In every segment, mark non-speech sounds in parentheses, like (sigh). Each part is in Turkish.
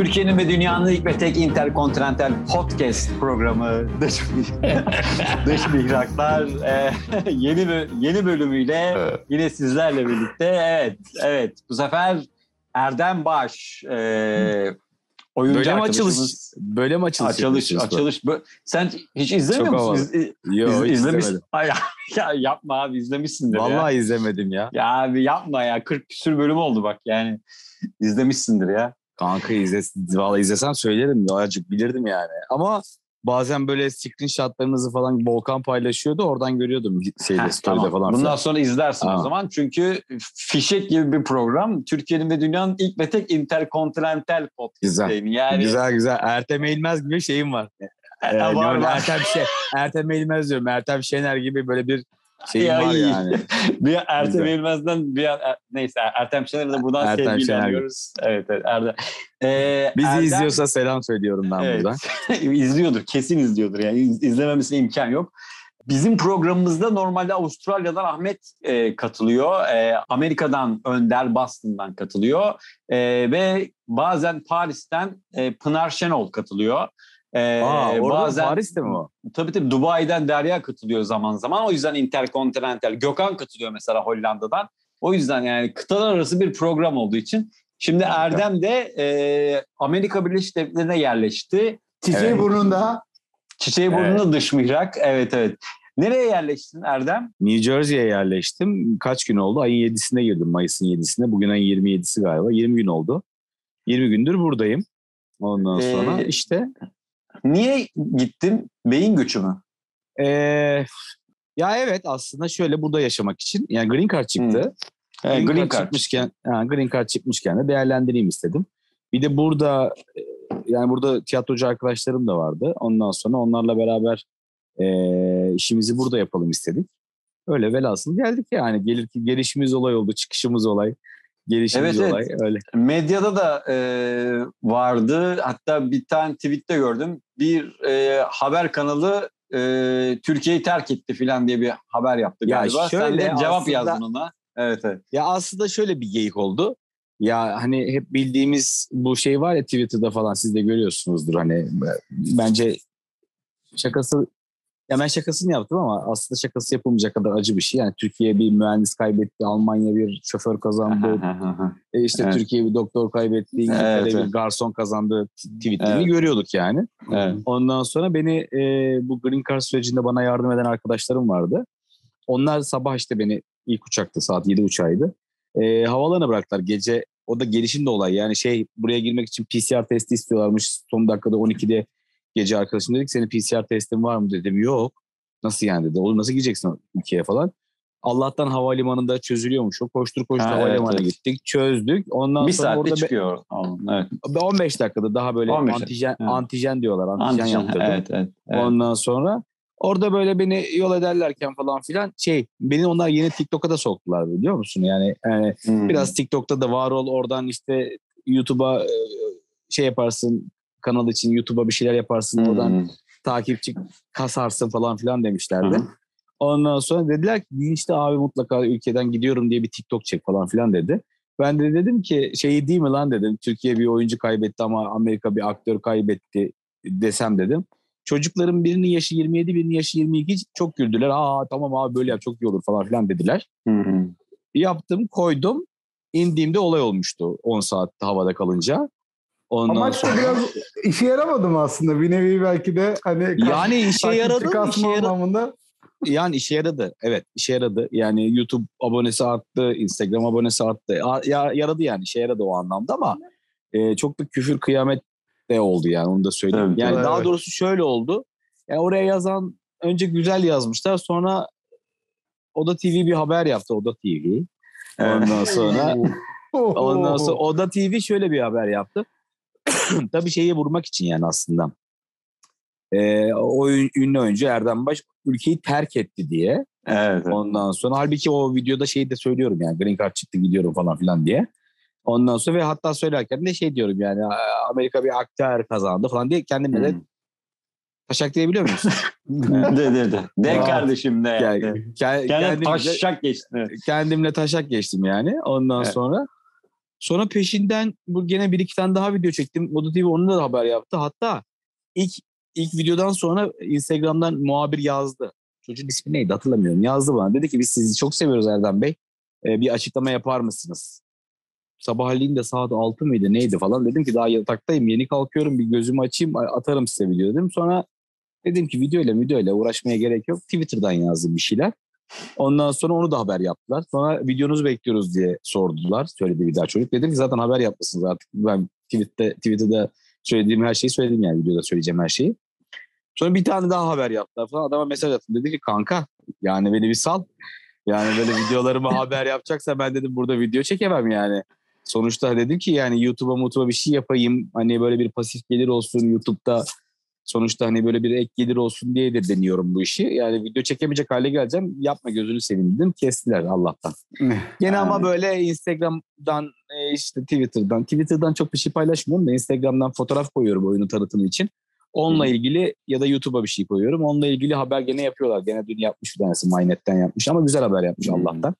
Türkiye'nin ve dünyanın ilk ve tek interkontinental podcast programı Dış, (laughs) Dış Mihraklar e, (laughs) yeni yeni bölümüyle evet. yine sizlerle birlikte. Evet, evet. Bu sefer Erdem Baş e, oyuncu böyle mi açılış? Böyle mi açılış? Açılış, açılış. Sen hiç izlemiyor Çok musun? İz, Yok, iz, izlemiş. (laughs) Ay, ya, yapma abi izlemişsindir Vallahi ya. izlemedim ya. Ya abi yapma ya. 40 küsür bölüm oldu bak yani. izlemişsindir ya. Kanka izlesin. Valla izlesem söylerim. Azıcık bilirdim yani. Ama bazen böyle screenshotlarınızı falan Volkan paylaşıyordu. Oradan görüyordum şeyde, Heh, story'de tamam. falan. Bundan falan. sonra izlersin ha. o zaman. Çünkü fişek gibi bir program. Türkiye'nin ve dünyanın ilk ve tek interkontinental podcast. Güzel. Yani... Güzel güzel. Ertem Eğilmez gibi şeyim var. Ee, var, var. Ertem, şey, Ertem Eğilmez diyorum. Ertem Şener gibi böyle bir şeyim var iyi. yani. (laughs) bir Ertem Eğilmez'den bir er, neyse Ertem Şener'e de buradan Ertem sevgiyle Evet evet Erdem. Ee, Bizi Erdem, izliyorsa selam söylüyorum ben evet. buradan. (laughs) izliyordur kesin izliyordur yani izlememesine imkan yok. Bizim programımızda normalde Avustralya'dan Ahmet e, katılıyor. E, Amerika'dan Önder Boston'dan katılıyor. E, ve bazen Paris'ten e, Pınar Şenol katılıyor. Ee, Aa, bazen Paris'te mi o? Tabii tabii Dubai'den Derya katılıyor zaman zaman. O yüzden Intercontinental. Gökhan katılıyor mesela Hollanda'dan. O yüzden yani kıtalar arası bir program olduğu için. Şimdi Erdem de e, Amerika Birleşik Devletleri'ne yerleşti. Çiçeği evet. burnunda. Çiçeği burnunda evet. dış mihrak. Evet evet. Nereye yerleştin Erdem? New Jersey'ye yerleştim. Kaç gün oldu? Ayın 7'sine girdim. Mayıs'ın 7'sine. Bugün ayın 27'si galiba. 20 gün oldu. 20 gündür buradayım. Ondan ee, sonra işte Niye gittin? Beyin göçü mü? Ee, ya evet aslında şöyle burada yaşamak için. Yani green card çıktı. Hmm. Green, green card, çıkmışken, yani green card çıkmışken de değerlendireyim istedim. Bir de burada e, yani burada tiyatrocu arkadaşlarım da vardı. Ondan sonra onlarla beraber e, işimizi burada yapalım istedik. Öyle velhasıl geldik yani. Gelir ki gelişimiz olay oldu, çıkışımız olay gelişimiz evet, olay. Evet. Öyle. Medyada da e, vardı. Hatta bir tane tweette gördüm. Bir e, haber kanalı e, Türkiye'yi terk etti falan diye bir haber yaptı ya galiba. Şöyle, Sen de cevap aslında, yazdın ona. Evet, evet. Ya aslında şöyle bir geyik oldu. Ya hani hep bildiğimiz bu şey var ya Twitter'da falan siz de görüyorsunuzdur hani bence şakası ya ben şakasını yaptım ama aslında şakası yapılmayacak kadar acı bir şey. Yani Türkiye bir mühendis kaybetti, Almanya bir şoför kazandı. (laughs) e işte evet. Türkiye bir doktor kaybetti, İngiltere evet, bir garson kazandı tweetlerini evet. görüyorduk yani. Evet. Ondan sonra beni e, bu Green Card sürecinde bana yardım eden arkadaşlarım vardı. Onlar sabah işte beni ilk uçakta saat 7 uçağıydı. E, havalarına bıraktılar gece. O da gelişin de olay. Yani şey buraya girmek için PCR testi istiyorlarmış. Son dakikada 12'de Gece arkadaşım dedik senin PCR testin var mı dedim. Yok. Nasıl yani dedi. Oğlum nasıl gideceksin ülkeye falan. Allah'tan havalimanında çözülüyormuş o. Koştur koştur ha, havalimanına evet, gittik. Çözdük. Ondan bir sonra orada çıkıyor. Evet. 15 dakikada daha böyle antijen, evet. antijen diyorlar. Antijen, antijen yaptırdım. Evet, evet, evet. Ondan sonra orada böyle beni yol ederlerken falan filan şey beni onlar yeni TikTok'a da soktular biliyor musun? Yani, yani hmm. biraz TikTok'ta da var ol oradan işte YouTube'a şey yaparsın kanal için YouTube'a bir şeyler yaparsın hmm. oradan takipçi kasarsın falan filan demişlerdi. Hmm. Ondan sonra dediler ki işte abi mutlaka ülkeden gidiyorum diye bir TikTok çek falan filan dedi. Ben de dedim ki şey değil mi lan dedim. Türkiye bir oyuncu kaybetti ama Amerika bir aktör kaybetti desem dedim. Çocukların birinin yaşı 27, birinin yaşı 22 çok güldüler. Aa tamam abi böyle yap çok iyi olur falan filan dediler. Hı Yaptım, koydum. İndiğimde olay olmuştu 10 saat havada kalınca. Ondan Amaç sonra... da biraz işe yaramadı mı aslında? Bir nevi belki de hani yani işe yaradı işe yaradı. Yani işe yaradı. Evet işe yaradı. Yani YouTube abonesi arttı, Instagram abonesi arttı. Ya, yaradı yani işe yaradı o anlamda ama e, çok da küfür kıyamet de oldu yani onu da söyleyeyim. Evet, yani evet. daha doğrusu şöyle oldu. Yani oraya yazan önce güzel yazmışlar sonra Oda TV bir haber yaptı Oda TV. Ondan sonra (laughs) ondan sonra Oda TV şöyle bir haber yaptı. (clears throat) tabii şeyi vurmak için yani aslında. Ee, o ünlü oyuncu Erdem Baş ülkeyi terk etti diye. Evet. Ondan sonra halbuki o videoda şeyi de söylüyorum yani Green Card çıktı gidiyorum falan filan diye. Ondan sonra ve hatta söylerken de şey diyorum yani Amerika bir aktör kazandı falan diye kendime hmm. de taşak diyebiliyor muyuz? (laughs) de de de. De kardeşim de. Yani, Kendimle, taşak geçtim. Kendimle taşak geçtim yani. Ondan evet. sonra Sonra peşinden bu gene bir iki tane daha video çektim. Moda TV onu da haber yaptı. Hatta ilk ilk videodan sonra Instagram'dan muhabir yazdı. Çocuğun ismi neydi hatırlamıyorum. Yazdı bana. Dedi ki biz sizi çok seviyoruz Erdem Bey. Ee, bir açıklama yapar mısınız? Sabahleyin de saat 6 mıydı neydi falan. Dedim ki daha yataktayım yeni kalkıyorum bir gözümü açayım atarım size video dedim. Sonra dedim ki video ile video ile uğraşmaya gerek yok. Twitter'dan yazdım bir şeyler. Ondan sonra onu da haber yaptılar. Sonra videonuzu bekliyoruz diye sordular. Söyledi bir daha çocuk. Dedim ki zaten haber yapmışsınız artık. Ben Twitter'da, Twitter'da söylediğim her şeyi söyledim yani videoda söyleyeceğim her şeyi. Sonra bir tane daha haber yaptılar falan. Adama mesaj attım. Dedi ki kanka yani beni bir sal. Yani böyle videolarımı haber yapacaksa ben dedim burada video çekemem yani. Sonuçta dedim ki yani YouTube'a mutuba bir şey yapayım. Hani böyle bir pasif gelir olsun YouTube'da. Sonuçta hani böyle bir ek gelir olsun diye de deniyorum bu işi. Yani video çekemeyecek hale geleceğim. Yapma gözünü seveyim dedim. Kestiler Allah'tan. Gene ama böyle Instagram'dan e, işte Twitter'dan. Twitter'dan çok bir şey paylaşmıyorum da Instagram'dan fotoğraf koyuyorum oyunu tanıtımı için. Onunla ilgili ya da YouTube'a bir şey koyuyorum. Onunla ilgili haber gene yapıyorlar. Gene dün yapmış bir tanesi Mynet'ten yapmış ama güzel haber yapmış Allah'tan.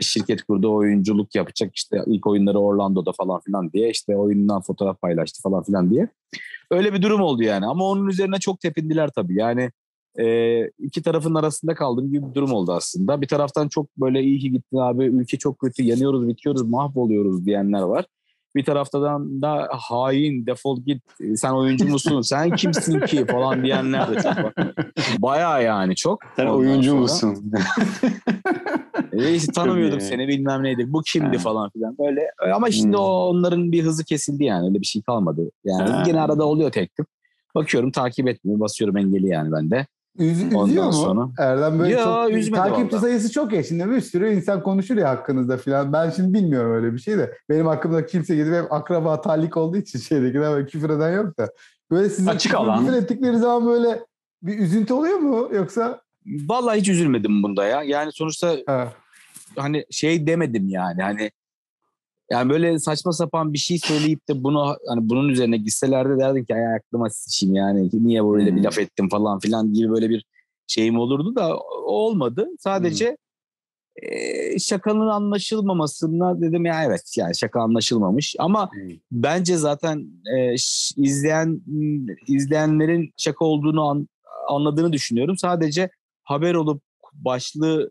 Şirket kurdu oyunculuk yapacak işte ilk oyunları Orlando'da falan filan diye işte oyundan fotoğraf paylaştı falan filan diye. Öyle bir durum oldu yani ama onun üzerine çok tepindiler tabii. Yani e, iki tarafın arasında kaldığım gibi bir durum oldu aslında. Bir taraftan çok böyle iyi ki gittin abi ülke çok kötü yanıyoruz bitiyoruz mahvoluyoruz diyenler var. Bir taraftan da hain defol git sen oyuncu musun sen kimsin ki falan diyenler de çok var. (laughs) Baya yani çok. Sen Ondan oyuncu sonra... musun? e işte tanımıyordum seni bilmem neydi bu kimdi ha. falan filan böyle ama şimdi hmm. o onların bir hızı kesildi yani öyle bir şey kalmadı. Yani ha. yine arada oluyor tek tük. Bakıyorum takip etmiyor basıyorum engeli yani ben de. Üz, üzüyor mu? Sonra... Erdem böyle ya, çok takipçi vallahi. sayısı çok ya şimdi bir sürü insan konuşur ya hakkınızda falan. Ben şimdi bilmiyorum öyle bir şey de. Benim hakkımda kimse gidip hep akraba talik olduğu için (laughs) şeydekiler küfür eden yok da. Böyle sizin Açık alan. küfür ettikleri zaman böyle bir üzüntü oluyor mu yoksa? Vallahi hiç üzülmedim bunda ya. Yani sonuçta ha. hani şey demedim yani hani yani böyle saçma sapan bir şey söyleyip de bunu hani bunun üzerine gitselerdi derdim ki ay aklıma sıçayım yani niye böyle hmm. bir laf ettim falan filan gibi böyle bir şeyim olurdu da olmadı. Sadece hmm. e, şakanın anlaşılmamasına dedim ya evet yani şaka anlaşılmamış ama hmm. bence zaten e, izleyen izleyenlerin şaka olduğunu an, anladığını düşünüyorum. Sadece haber olup başlığı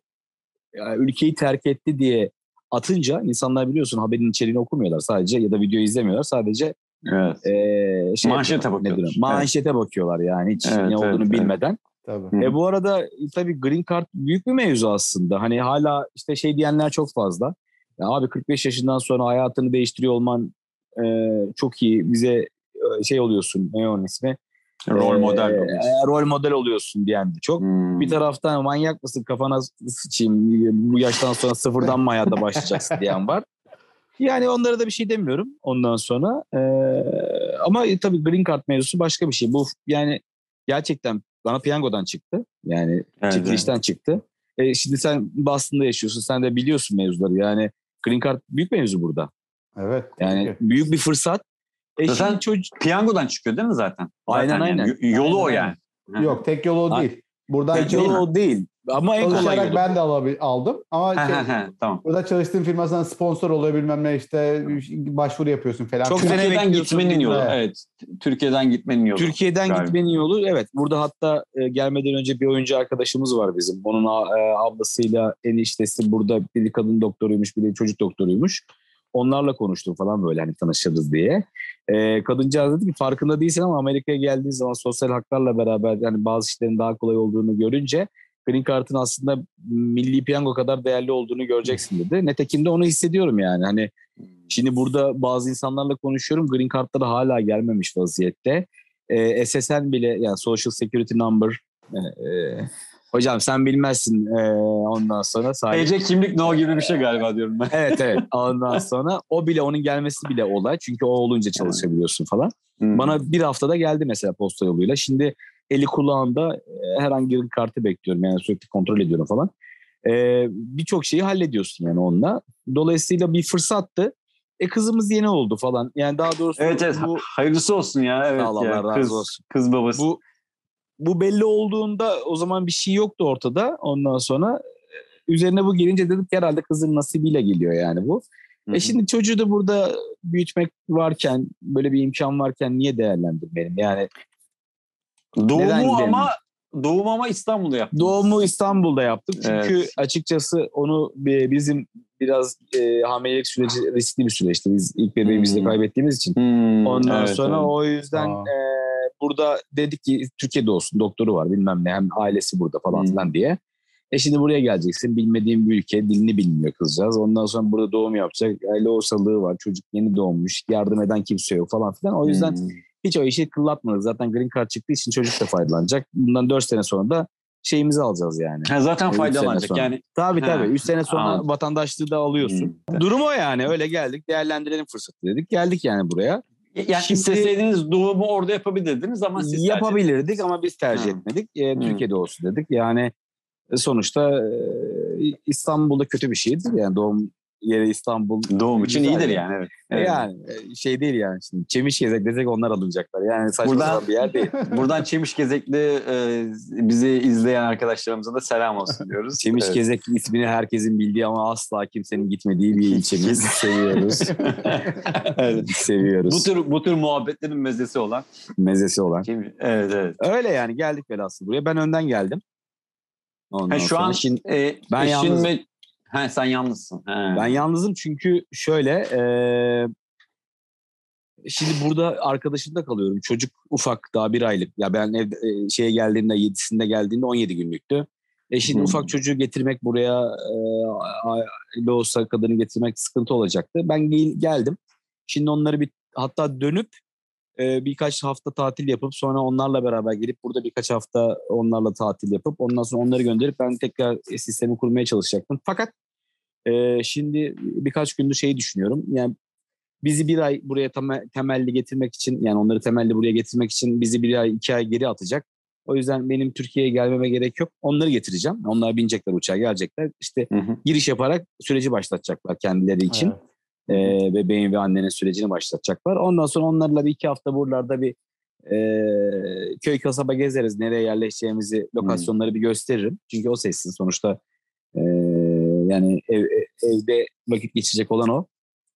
yani ülkeyi terk etti diye atınca insanlar biliyorsun haberin içeriğini okumuyorlar sadece ya da video izlemiyorlar sadece evet. e, şey manşete bakıyorlar. Manşete evet. bakıyorlar yani hiç evet, ne olduğunu evet, bilmeden. Evet. Tabii. E bu arada tabii Green Card büyük bir mevzu aslında. Hani hala işte şey diyenler çok fazla. Ya abi 45 yaşından sonra hayatını değiştiriyor olman e, çok iyi. Bize şey oluyorsun ne onun ismi? Rol model ee, oluyorsun. Rol model oluyorsun diyen de çok. Hmm. Bir taraftan manyak mısın kafana sıçayım bu yaştan sonra sıfırdan mı hayata başlayacaksın diyen var. Yani onlara da bir şey demiyorum ondan sonra. Ee, ama tabii green card mevzusu başka bir şey. Bu yani gerçekten bana piyangodan çıktı. Yani evet, çekilişten evet. çıktı. E, şimdi sen Boston'da yaşıyorsun. Sen de biliyorsun mevzuları. Yani green card büyük mevzu burada. Evet. Yani büyük bir fırsat. E zaten çocuk... piyangodan çıkıyor değil mi zaten? Aynen zaten aynen. Yani. Yolu aynen, o yani. Yok tek yolu o değil. Buradan tek yolu o değil. Ama en kolay yolu. ben de alabil, aldım. Ama şey, tamam. burada çalıştığım firma sponsor oluyor bilmem ne işte başvuru yapıyorsun falan. Çok Türkiye'den gitmenin yolu. Evet. evet. Türkiye'den gitmenin yolu. Türkiye'den galiba. gitmenin yolu. Evet. Burada hatta e, gelmeden önce bir oyuncu arkadaşımız var bizim. Onun e, ablasıyla eniştesi burada bir kadın doktoruymuş, bir de çocuk doktoruymuş. Onlarla konuştum falan böyle hani tanışırız diye. E, kadıncağız dedi ki farkında değilsin ama Amerika'ya geldiğin zaman sosyal haklarla beraber yani bazı işlerin daha kolay olduğunu görünce Green Card'ın aslında milli piyango kadar değerli olduğunu göreceksin dedi. Netekim de onu hissediyorum yani. Hani şimdi burada bazı insanlarla konuşuyorum. Green Card'ları hala gelmemiş vaziyette. E, SSN bile yani Social Security Number e, e, Hocam sen bilmezsin ee, ondan sonra. Sahip... TC kimlik no gibi bir şey galiba diyorum ben. evet evet (laughs) ondan sonra o bile onun gelmesi bile olay. Çünkü o olunca çalışabiliyorsun falan. Hmm. Bana bir haftada geldi mesela posta yoluyla. Şimdi eli kulağında e, herhangi bir kartı bekliyorum. Yani sürekli kontrol ediyorum falan. Ee, Birçok şeyi hallediyorsun yani onunla. Dolayısıyla bir fırsattı. E kızımız yeni oldu falan. Yani daha doğrusu Evet evet bu... hayırlısı olsun ya. Evet Allah ya. razı kız, olsun. Kız babası. Bu bu belli olduğunda o zaman bir şey yoktu ortada. Ondan sonra e, üzerine bu gelince dedik herhalde kızın nasibiyle geliyor yani bu. Hı-hı. E şimdi çocuğu da burada büyütmek varken, böyle bir imkan varken niye değerlendirmeyelim? Yani Doğumu ama doğum ama İstanbul'da yaptık. Doğumu İstanbul'da yaptık. Çünkü evet. açıkçası onu bizim biraz e, hamilelik süreci riskli bir süreçti. Biz ilk bebeğimizi hmm. kaybettiğimiz için. Hmm, Ondan evet, sonra evet. o yüzden e, burada dedik ki Türkiye'de olsun doktoru var bilmem ne hem ailesi burada falan hmm. filan diye. E şimdi buraya geleceksin bilmediğin bir ülke dilini bilmiyor kızcağız. Ondan sonra burada doğum yapacak. Aile orsalığı var çocuk yeni doğmuş yardım eden kimse yok falan filan. O yüzden hmm. hiç o işi kıllatmadık. Zaten green card çıktığı için çocuk da faydalanacak. Bundan 4 sene sonra da şeyimizi alacağız yani. Ha, zaten faydalanacak yani. Tabii ha. tabii. 3 sene sonra Anladım. vatandaşlığı da alıyorsun. Hmm. Durum o yani. Öyle geldik. Değerlendirelim fırsatı dedik. Geldik yani buraya. Yani Şimdi, isteseydiniz doğumu orada yapabilirdiniz ama siz yapabilirdik ama biz tercih ha. etmedik. E, Türkiye'de olsun dedik. Yani e, sonuçta e, İstanbul'da kötü bir şeydir. Yani doğum yeri İstanbul. Doğum için iyidir yani. Evet. evet. Yani e, şey değil yani. Şimdi Çemiş Gezek desek onlar alınacaklar. Yani saçma buradan, bir yer değil. (laughs) buradan Çemiş Gezekli e, bizi izleyen arkadaşlarımıza da selam olsun (laughs) diyoruz. Çemiş evet. Gezek ismini herkesin bildiği ama asla kimsenin gitmediği bir ilçemiz. Seviyoruz. (laughs) evet. Seviyoruz. Bu tür bu tür muhabbetlerin mezesi olan. Mezesi olan. Çemiş. Evet evet. Öyle yani geldik velhasıl buraya. Ben önden geldim. Ondan ha, şu an şimdi, e, ben yalnız mi? He, sen yalnızsın. He. Ben yalnızım çünkü şöyle e, şimdi burada arkadaşımda kalıyorum. Çocuk ufak daha bir aylık. Ya ben ev, e, şeye geldiğinde yedisinde geldiğinde 17 günlüktü. E şimdi hmm. ufak çocuğu getirmek buraya e, olsa kadını getirmek sıkıntı olacaktı. Ben geldim. Şimdi onları bir hatta dönüp e, birkaç hafta tatil yapıp sonra onlarla beraber gelip burada birkaç hafta onlarla tatil yapıp ondan sonra onları gönderip ben tekrar sistemi kurmaya çalışacaktım. Fakat e, şimdi birkaç gündür şeyi düşünüyorum. Yani bizi bir ay buraya temelli getirmek için yani onları temelli buraya getirmek için bizi bir ay iki ay geri atacak. O yüzden benim Türkiye'ye gelmeme gerek yok. Onları getireceğim. Onlar binecekler uçağa gelecekler. İşte hı hı. giriş yaparak süreci başlatacaklar kendileri için. Evet e, bebeğin ve annenin sürecini başlatacaklar. Ondan sonra onlarla bir iki hafta buralarda bir e, köy kasaba gezeriz. Nereye yerleşeceğimizi, lokasyonları hmm. bir gösteririm. Çünkü o sessin sonuçta yani ev, evde vakit geçecek olan o.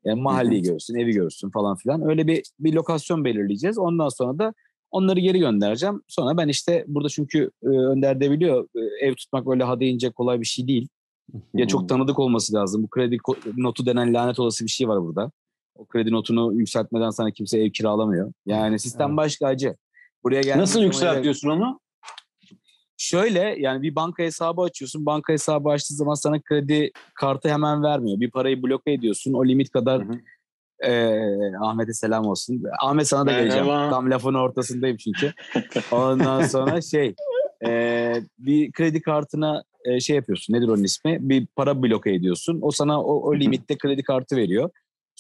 Yani mahalleyi görsün, evi görsün falan filan. Öyle bir bir lokasyon belirleyeceğiz. Ondan sonra da onları geri göndereceğim. Sonra ben işte burada çünkü e, Önder de biliyor e, ev tutmak öyle ha deyince kolay bir şey değil. Ya çok tanıdık olması lazım. Bu kredi notu denen lanet olası bir şey var burada. O kredi notunu yükseltmeden sana kimse ev kiralamıyor. Yani sistem evet. başka acı. Buraya Nasıl yükseltiyorsun onu? Şöyle yani bir banka hesabı açıyorsun. Banka hesabı açtığı zaman sana kredi kartı hemen vermiyor. Bir parayı bloke ediyorsun. O limit kadar ee, Ahmet'e selam olsun. Ahmet sana da geleceğim. Tam lafın ortasındayım çünkü. (laughs) Ondan sonra şey e, bir kredi kartına e, şey yapıyorsun. Nedir onun ismi? Bir para bloke ediyorsun. O sana o, o limitte kredi kartı veriyor.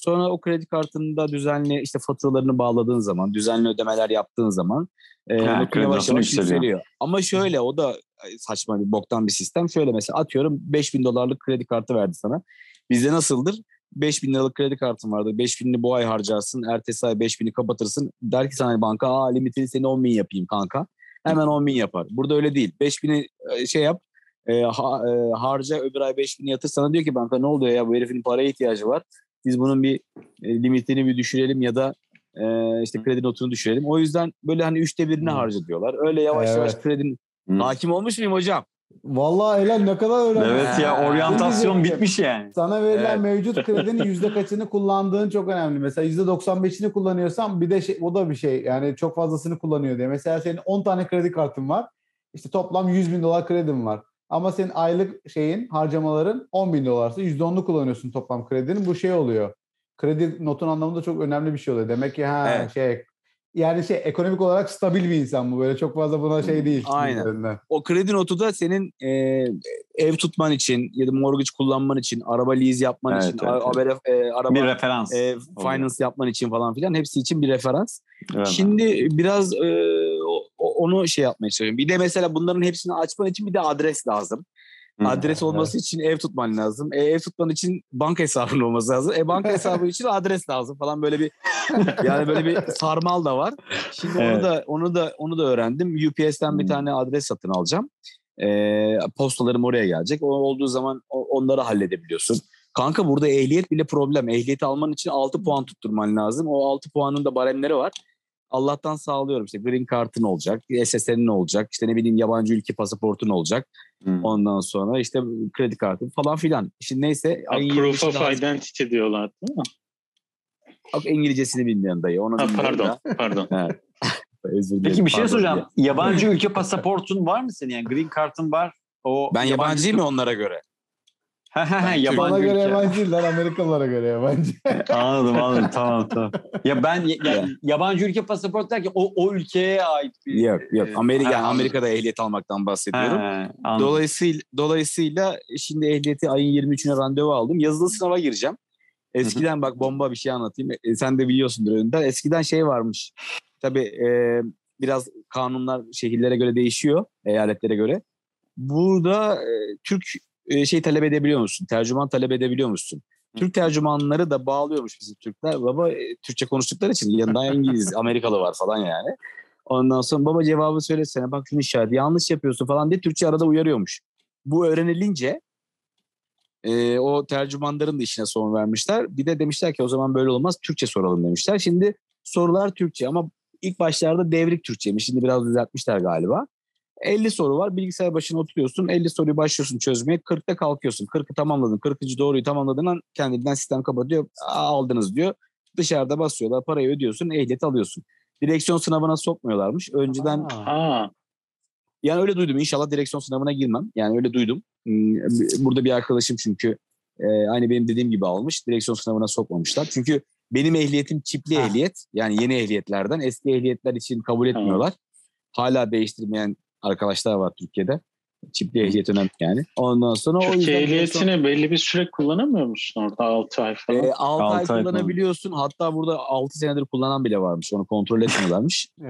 Sonra o kredi kartında düzenli işte faturalarını bağladığın zaman, düzenli ödemeler yaptığın zaman e, ha, yavaş yavaş yükseliyor. Ama şöyle o da saçma bir boktan bir sistem. Şöyle mesela atıyorum 5000 dolarlık kredi kartı verdi sana. Bizde nasıldır? 5 bin liralık kredi kartın vardı. 5 binini bu ay harcarsın. Ertesi ay 5 bini kapatırsın. Der ki sana banka aa limitini seni 10 bin yapayım kanka. Hemen 10 bin yapar. Burada öyle değil. 5 bini e, şey yap e, ha, e, harca öbür ay 5 bin yatır sana diyor ki banka ne oluyor ya bu herifin paraya ihtiyacı var. Biz bunun bir e, limitini bir düşürelim ya da e, işte kredi notunu düşürelim. O yüzden böyle hani üçte birini hmm. harca diyorlar. Öyle yavaş evet. yavaş kredinin hmm. hakim olmuş muyum hocam? Vallahi Elen ne kadar önemli. Evet ya oryantasyon bitmiş yani. Sana verilen evet. mevcut kredinin yüzde kaçını kullandığın çok önemli. Mesela yüzde 95'ini kullanıyorsan bir de şey, o da bir şey yani çok fazlasını kullanıyor diye. Mesela senin 10 tane kredi kartın var. İşte toplam 100 bin dolar kredin var. Ama senin aylık şeyin harcamaların 10 bin dolarsa %10'lu kullanıyorsun toplam kredinin. Bu şey oluyor. Kredi notun anlamında çok önemli bir şey oluyor. Demek ki ha evet. şey yani şey ekonomik olarak stabil bir insan bu. Böyle çok fazla buna şey değil. Aynen. Üzerinden. O kredi notu da senin e, ev tutman için ya da mortgage kullanman için, araba lease yapman evet, için, evet, evet. E, araba bir referans. E, finance oluyor. yapman için falan filan hepsi için bir referans. Evet. Şimdi biraz e, onu şey yapmaya çalışıyorum. Bir de mesela bunların hepsini açman için bir de adres lazım. Adres olması evet. için ev tutman lazım. E, ev tutman için banka hesabın (laughs) olması lazım. E banka hesabı için adres lazım falan böyle bir yani böyle bir sarmal da var. Şimdi evet. onu da onu da onu da öğrendim. UPS'ten bir tane adres satın alacağım. E, postalarım oraya gelecek. O olduğu zaman onları halledebiliyorsun. Kanka burada ehliyet bile problem. Ehliyeti alman için 6 puan tutturman lazım. O 6 puanın da baremleri var. Allah'tan sağlıyorum işte green kartın olacak, SSN'in olacak, işte ne bileyim yabancı ülke pasaportun olacak. Hmm. Ondan sonra işte kredi kartın falan filan. Şimdi neyse. Ha, proof of identity diyorlar değil mi? Bak İngilizcesini bilmeyen dayı. Onu ha, pardon, da. pardon. (laughs) Peki bir şey soracağım. yabancı ülke pasaportun var mı senin? Yani green kartın var. O ben yabancı yabancıyım mı onlara göre? Yabancı Bana göre yabancı değiller, Amerikalılara göre yabancı. (laughs) anladım anladım tamam tamam. Ya ben ya, yabancı ülke pasaport derken o, o ülkeye ait bir... Yok yok Amerika, yani Amerika'da ehliyet almaktan bahsediyorum. He, dolayısıyla, dolayısıyla şimdi ehliyeti ayın 23'üne randevu aldım. Yazılı sınava gireceğim. Eskiden bak bomba bir şey anlatayım. E, sen de biliyorsundur önden. Eskiden şey varmış. Tabii e, biraz kanunlar şehirlere göre değişiyor, eyaletlere göre. Burada e, Türk e, şey talep edebiliyor musun? Tercüman talep edebiliyor musun? Türk tercümanları da bağlıyormuş bizim Türkler. Baba e, Türkçe konuştukları için yanında İngiliz, (laughs) Amerikalı var falan yani. Ondan sonra baba cevabı söylesene bak şunu işaret yanlış yapıyorsun falan diye Türkçe arada uyarıyormuş. Bu öğrenilince e, o tercümanların da işine son vermişler. Bir de demişler ki o zaman böyle olmaz Türkçe soralım demişler. Şimdi sorular Türkçe ama ilk başlarda devrik Türkçeymiş. Şimdi biraz düzeltmişler galiba. 50 soru var. Bilgisayar başına oturuyorsun. 50 soruyu başlıyorsun çözmeye. 40'ta kalkıyorsun. 40'ı tamamladın. 40. doğruyu tamamladığın an kendinden sistem kapatıyor. Aldınız diyor. Dışarıda basıyorlar. Parayı ödüyorsun. Ehliyet alıyorsun. Direksiyon sınavına sokmuyorlarmış. Önceden Aa. yani öyle duydum. İnşallah direksiyon sınavına girmem. Yani öyle duydum. Hmm, burada bir arkadaşım çünkü e, aynı benim dediğim gibi almış. Direksiyon sınavına sokmamışlar. Çünkü benim ehliyetim çipli ha. ehliyet. Yani yeni ehliyetlerden. Eski ehliyetler için kabul etmiyorlar. Hala değiştirmeyen arkadaşlar var Türkiye'de. Çipli ehliyet önemli yani. Ondan sonra Türkiye o yüzden ehliyetini sonra... belli bir süre kullanamıyor musun orada 6 ay falan? E, 6, 6 ay, kullanabiliyorsun. Falan. Hatta burada 6 senedir kullanan bile varmış. Onu kontrol etmiyorlarmış. (laughs) ee,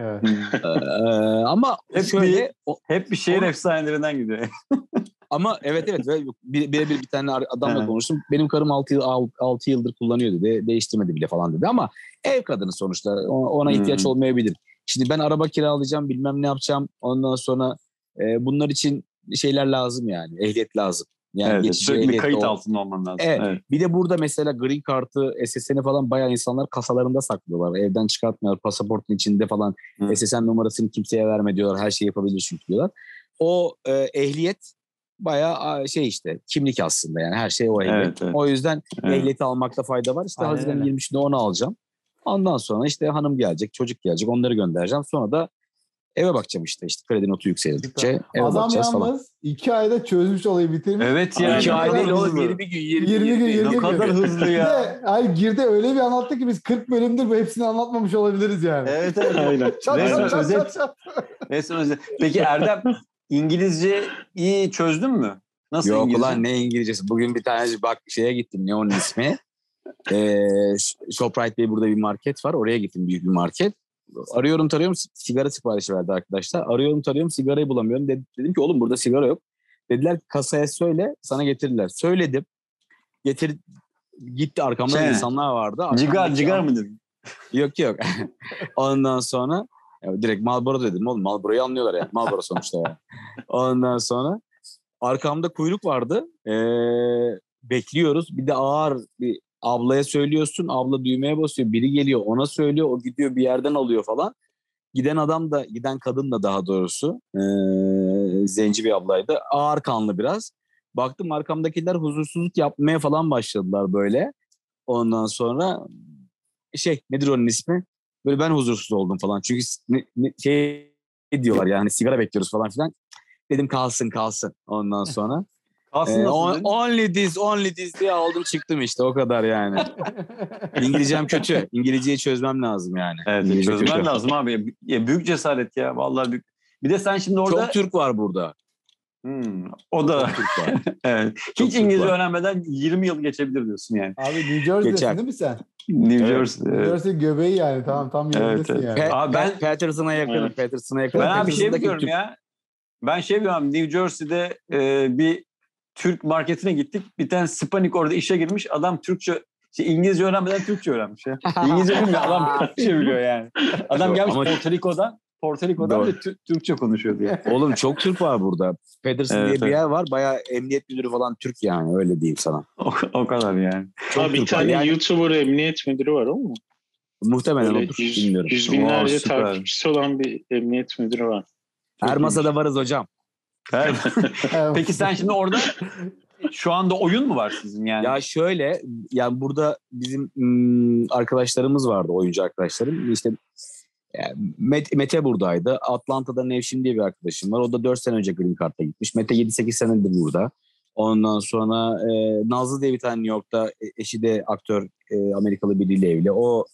ama hep şöyle bir, hep bir şehir o, efsanelerinden gidiyor. (laughs) ama evet evet birebir bir, bir, bir tane adamla konuştum. Benim karım 6 yıl 6 yıldır kullanıyor dedi. Değiştirmedi bile falan dedi ama ev kadını sonuçta ona ihtiyaç hmm. olmayabilir. Şimdi ben araba kiralayacağım, bilmem ne yapacağım. Ondan sonra e, bunlar için şeyler lazım yani. Ehliyet lazım. Yani evet, sürekli kayıt ol. altında olman lazım. Evet. evet. Bir de burada mesela green kartı, SSN'i falan bayağı insanlar kasalarında saklıyorlar. Evden çıkartmıyorlar. Pasaportun içinde falan Hı. SSN numarasını kimseye verme diyorlar. Her şeyi yapabilir çünkü diyorlar. O e, ehliyet bayağı şey işte kimlik aslında yani her şey o ehliyet. Evet, evet. O yüzden evet. ehliyeti almakta fayda var. İşte Haziran 23'ünde onu alacağım. Ondan sonra işte hanım gelecek, çocuk gelecek onları göndereceğim. Sonra da eve bakacağım işte. işte kredi notu yükseldikçe eve Adam bakacağız yalnız falan. iki ayda çözmüş olayı bitirmiş. Evet ya. İki ay değil oğlum 20 gün 20, 20 gün 20 gün. Ne kadar hızlı ya. Ay girdi öyle bir anlattı ki biz 40 bölümdür bu hepsini anlatmamış olabiliriz yani. Evet evet. (laughs) Aynen. çat, çat, çat, çat, çat. özet. Peki Erdem İngilizce iyi çözdün mü? Nasıl Yok İngilizce? ulan ne İngilizcesi. Bugün bir tane bak şeye gittim ne onun ismi. Ee, Shoprite Bey burada bir market var. Oraya gittim büyük bir market. Arıyorum tarıyorum sigara siparişi verdi arkadaşlar. Arıyorum tarıyorum sigarayı bulamıyorum. Dedim, dedim ki oğlum burada sigara yok. Dediler ki kasaya söyle sana getirirler. Söyledim. Getir gitti arkamda şey, insanlar vardı. cigar cigar mı dedim? Yok yok. (laughs) Ondan sonra ya direkt Marlboro dedim oğlum. Marlboro'yu anlıyorlar yani. Marlboro sonuçta yani. Ondan sonra arkamda kuyruk vardı. Ee, bekliyoruz. Bir de ağır bir Ablaya söylüyorsun, abla düğmeye basıyor. Biri geliyor ona söylüyor, o gidiyor bir yerden alıyor falan. Giden adam da, giden kadın da daha doğrusu e, zenci bir ablaydı. Ağır kanlı biraz. Baktım arkamdakiler huzursuzluk yapmaya falan başladılar böyle. Ondan sonra şey nedir onun ismi? Böyle ben huzursuz oldum falan. Çünkü ne, ne, şey diyorlar yani sigara bekliyoruz falan filan. Dedim kalsın kalsın ondan sonra. Aslında ee, on, only this, only this diye aldım çıktım işte o kadar yani. (laughs) İngilizcem kötü. İngilizceyi çözmem lazım yani. Evet İngilizce çözmen kötü. lazım abi. Ya, büyük cesaret ya vallahi büyük. Bir de sen şimdi orada... Çok Türk var burada. Hmm, o da Çok Türk var. (laughs) evet. Çok Hiç İngilizce var. öğrenmeden 20 yıl geçebilir diyorsun yani. Abi New Jersey'desin değil mi sen? New Jersey. Evet. New Jersey göbeği yani tamam tam yerindesin evet, evet. yani. Pe- abi ben Patterson'a yakınım. Evet. Patterson'a yakınım. Ben bir şey biliyorum ya. Ben şey biliyorum New Jersey'de e, bir Türk marketine gittik. Bir tane Spanik orada işe girmiş. Adam Türkçe şey, İngilizce öğrenmeden Türkçe öğrenmiş ya. (laughs) İngilizce bilmiyor adam Türkçe biliyor yani. Adam gelmiş Ama... Porto Rico'dan. Porto Rico'dan ve Türkçe konuşuyordu ya. (laughs) Oğlum çok Türk var burada. Pedersen evet, diye evet. bir yer var. Bayağı emniyet müdürü falan Türk yani öyle diyeyim sana. O, o kadar yani. Çok Abi bir tane yani, YouTuber emniyet müdürü var o mu? Muhtemelen Öyle odur. Yüz, bilmiyorum. Yüz binlerce wow, takipçisi olan bir emniyet müdürü var. Her masada varız hocam. (laughs) Peki sen şimdi orada şu anda oyun mu var sizin yani? Ya şöyle yani burada bizim ım, arkadaşlarımız vardı oyuncu arkadaşlarım. İşte yani Mete, Mete buradaydı. Atlanta'da Nevşin diye bir arkadaşım var. O da 4 sene önce Green Card'da gitmiş. Mete 7-8 senedir burada. Ondan sonra e, Nazlı diye bir tane New York'ta e, eşi de aktör e, Amerikalı biriyle evli. O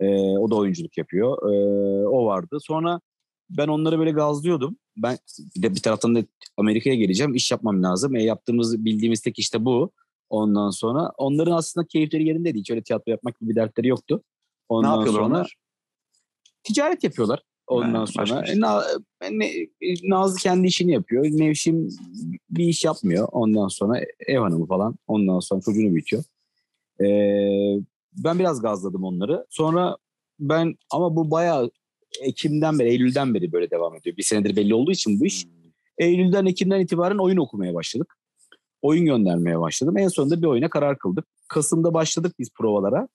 e, o da oyunculuk yapıyor. E, o vardı. Sonra ben onları böyle gazlıyordum. Ben bir de bir taraftan da Amerika'ya geleceğim. iş yapmam lazım. E, yaptığımız bildiğimiz tek işte bu. Ondan sonra onların aslında keyifleri yerindeydi. Hiç öyle tiyatro yapmak gibi dertleri yoktu. Ondan ne yapıyorlar sonra, onlar? Ticaret yapıyorlar. Ondan ha, sonra e, Na, ne, Nazlı kendi işini yapıyor. Nevşim bir iş yapmıyor. Ondan sonra ev hanımı falan. Ondan sonra çocuğunu büyütüyor. Ee, ben biraz gazladım onları. Sonra ben ama bu bayağı Ekim'den beri, Eylül'den beri böyle devam ediyor. Bir senedir belli olduğu için bu iş. Hmm. Eylül'den, Ekim'den itibaren oyun okumaya başladık. Oyun göndermeye başladım. En sonunda bir oyuna karar kıldık. Kasım'da başladık biz provalara.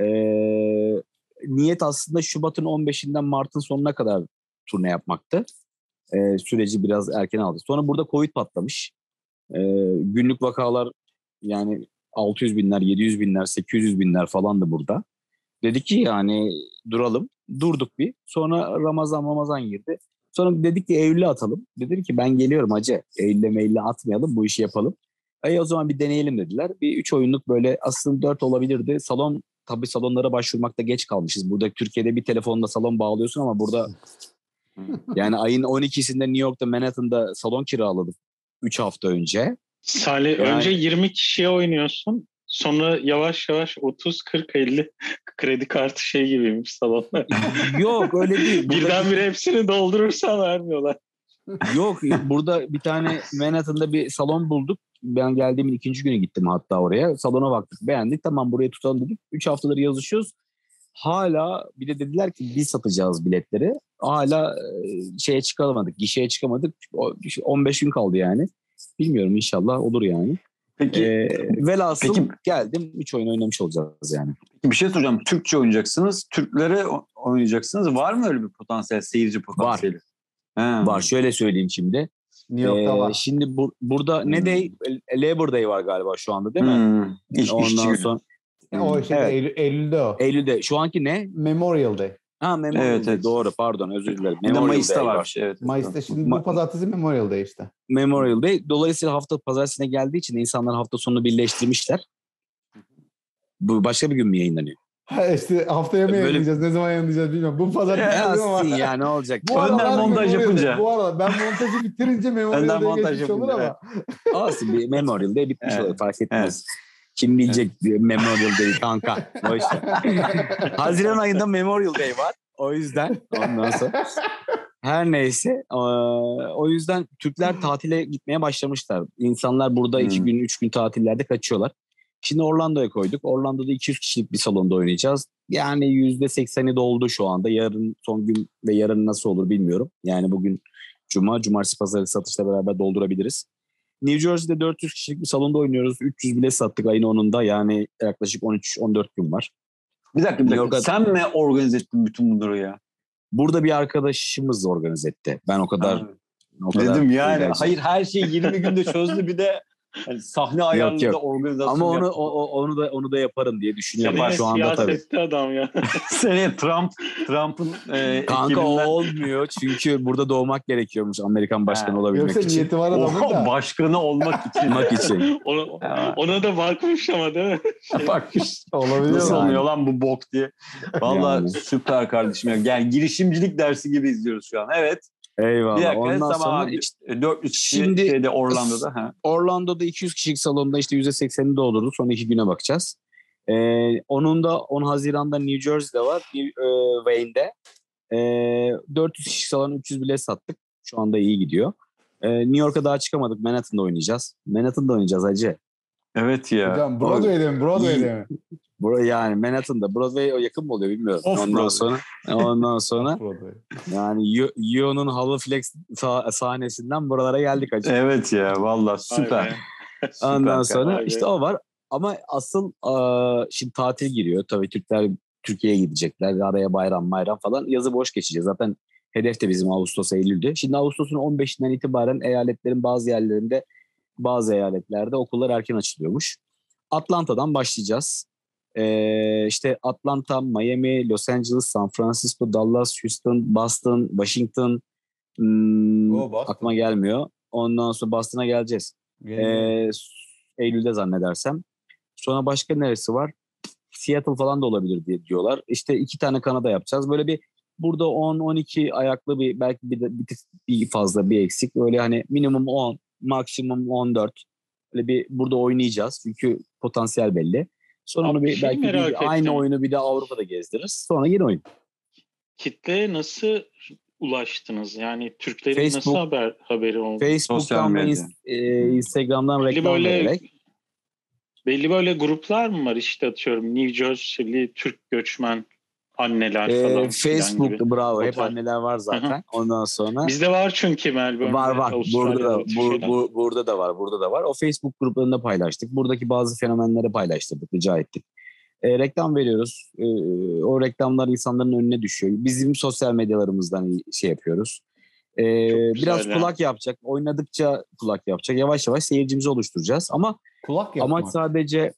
Ee, niyet aslında Şubat'ın 15'inden Mart'ın sonuna kadar turne yapmaktı. Ee, süreci biraz erken aldı. Sonra burada Covid patlamış. Ee, günlük vakalar yani 600 binler, 700 binler, 800 binler falan da burada. Dedik ki yani duralım. Durduk bir. Sonra Ramazan Ramazan girdi. Sonra dedik ki Eylül'e atalım. Dedim ki ben geliyorum hacı. Eylül'e meylül'e atmayalım bu işi yapalım. E o zaman bir deneyelim dediler. Bir üç oyunluk böyle aslında dört olabilirdi. Salon tabii salonlara başvurmakta geç kalmışız. Burada Türkiye'de bir telefonla salon bağlıyorsun ama burada (laughs) yani ayın 12'sinde New York'ta Manhattan'da salon kiraladım 3 hafta önce. Salih yani, önce 20 kişiye oynuyorsun. Sonra yavaş yavaş 30, 40, 50 kredi kartı şey gibiymiş salonlar. (laughs) Yok öyle değil. Burada... Birdenbire hepsini doldurursan vermiyorlar. (laughs) Yok burada bir tane Manhattan'da bir salon bulduk. Ben geldiğimin ikinci günü gittim hatta oraya. Salona baktık beğendik tamam buraya tutalım dedik. Üç haftadır yazışıyoruz. Hala bir de dediler ki biz satacağız biletleri. Hala şeye çıkamadık, gişeye çıkamadık. 15 gün kaldı yani. Bilmiyorum inşallah olur yani. Peki. Ee, velhasıl peki, geldim. Üç oyun oynamış olacağız yani. Bir şey soracağım. Türkçe oynayacaksınız. Türklere oynayacaksınız. Var mı öyle bir potansiyel, seyirci potansiyeli? Var. He. Var. Şöyle söyleyeyim şimdi. New York'ta ee, var. Şimdi bu, burada hmm. ne day? Labor Day var galiba şu anda değil mi? Hmm. İş, Ondan sonra o işte evet. Eylül, Eylül'de o. Eylül'de. Şu anki ne? Memorial Day. Ha Memorial evet, Day. Evet. Doğru pardon özür dilerim. Memorial Mayıs'ta Day var. Evet. Mayıs'ta şimdi bu pazartesi Memorial Day işte. Memorial Day. Dolayısıyla hafta pazartesine geldiği için insanlar hafta sonunu birleştirmişler. Bu başka bir gün mü yayınlanıyor? Ha işte haftaya mı Böyle... yayınlayacağız? Ne zaman yayınlayacağız bilmiyorum. Bu pazartesi ama. ya ne olacak? Bu Önden montaj yapınca. Bu arada ben montajı bitirince Memorial Day geçmiş olur ama. Olsun bir Memorial Day bitmiş evet. olur fark etmez. Evet. Kim bilecek evet. Memorial Day (laughs) kanka. Haziran ayında Memorial Day var. O yüzden ondan sonra her neyse o yüzden Türkler tatile gitmeye başlamışlar. İnsanlar burada hmm. iki gün, üç gün tatillerde kaçıyorlar. Şimdi Orlando'ya koyduk. Orlando'da 200 kişilik bir salonda oynayacağız. Yani %80'i doldu şu anda. Yarın son gün ve yarın nasıl olur bilmiyorum. Yani bugün Cuma, Cumartesi Pazarı satışla beraber doldurabiliriz. New Jersey'de 400 kişilik bir salonda oynuyoruz. 300 bile sattık ayın 10'unda. Yani yaklaşık 13-14 gün var. Bir dakika, bir dakika. Sen mi organize ettin bütün bunları ya? Burada bir arkadaşımız organize etti. Ben o kadar... O kadar Dedim yani. Hayır her şeyi 20 günde çözdü bir de Hani sahne ayarında yok, yok. organizasyon Ama onu o, onu da onu da yaparım diye düşünüyorum Seneye şu anda tabii. adam ya. (laughs) Seneye Trump Trump'ın e, Kanka ekibinden... olmuyor çünkü burada doğmak gerekiyormuş Amerikan başkanı ha. olabilmek Yoksa için. niyeti var adamın da. Başkanı olmak (laughs) için. olmak için. ona, ona da bakmış ama değil mi? (laughs) Şey... bakmış. Olabilir Nasıl yani. oluyor lan bu bok diye. Valla yani. süper kardeşim. Yani, yani girişimcilik dersi gibi izliyoruz şu an. Evet. Eyvallah. Bir dakika, Ondan sonra işte, 400 şimdi şeyde Orlando'da. Ha. Orlando'da 200 kişilik salonda işte %80'ini doldurdu. Son iki güne bakacağız. Ee, onun da 10 Haziran'da New Jersey'de var. New, e, Wayne'de. E, 400 kişilik salon 300 bile sattık. Şu anda iyi gidiyor. E, New York'a daha çıkamadık. Manhattan'da oynayacağız. Manhattan'da oynayacağız acı. Evet ya. Hocam Broadway'de mi? Broadway'de mi? (laughs) Bura yani Manhattan'da Broadway yakın mı oluyor bilmiyorum. Off ondan Broadway. sonra ondan (laughs) sonra yani Yo- Yo'nun Halo Flex sah- sahnesinden buralara geldik acaba. Evet ya valla süper. (laughs) Ondan sonra işte o var. Ama asıl aa, şimdi tatil giriyor. Tabii Türkler Türkiye'ye gidecekler. Araya bayram bayram falan. Yazı boş geçeceğiz. Zaten hedef de bizim Ağustos Eylül'de. Şimdi Ağustos'un 15'inden itibaren eyaletlerin bazı yerlerinde bazı eyaletlerde okullar erken açılıyormuş. Atlanta'dan başlayacağız. Ee, işte Atlanta, Miami, Los Angeles, San Francisco, Dallas, Houston, Boston, Washington hmm, Oo, Boston. aklıma gelmiyor. Ondan sonra Boston'a geleceğiz. Ee, Eylül'de zannedersem. Sonra başka neresi var? Seattle falan da olabilir diye diyorlar. İşte iki tane Kanada yapacağız. Böyle bir burada 10-12 ayaklı bir belki bir, de, bir, bir fazla bir eksik. Öyle hani minimum 10, maksimum 14. Böyle bir burada oynayacağız. Çünkü potansiyel belli. Sonra Abi onu bir şey belki merak bir, ettim. aynı oyunu bir de Avrupa'da gezdiririz. Sonra yine oyun. Kitleye nasıl ulaştınız? Yani Türklerin Facebook- nasıl haber haberi oldu? Facebook'tan ve ins- e, Instagram'dan belli reklam böyle vererek. belli böyle gruplar mı var işte atıyorum New Jersey'li Türk göçmen anneler Ee, falan. filan Facebook'ta bravo. O Hep anneler var zaten. Ondan sonra. Bizde var çünkü Melbourne'de. Var var. Burada da bu bu, burada da var. Burada da var. O Facebook gruplarında paylaştık. Buradaki bazı fenomenleri paylaştırdık, rica ettik. E, reklam veriyoruz. E, o reklamlar insanların önüne düşüyor. Bizim sosyal medyalarımızdan şey yapıyoruz. E, biraz ya. kulak yapacak. Oynadıkça kulak yapacak. Yavaş yavaş seyircimizi oluşturacağız. Ama kulak yapmak. amaç sadece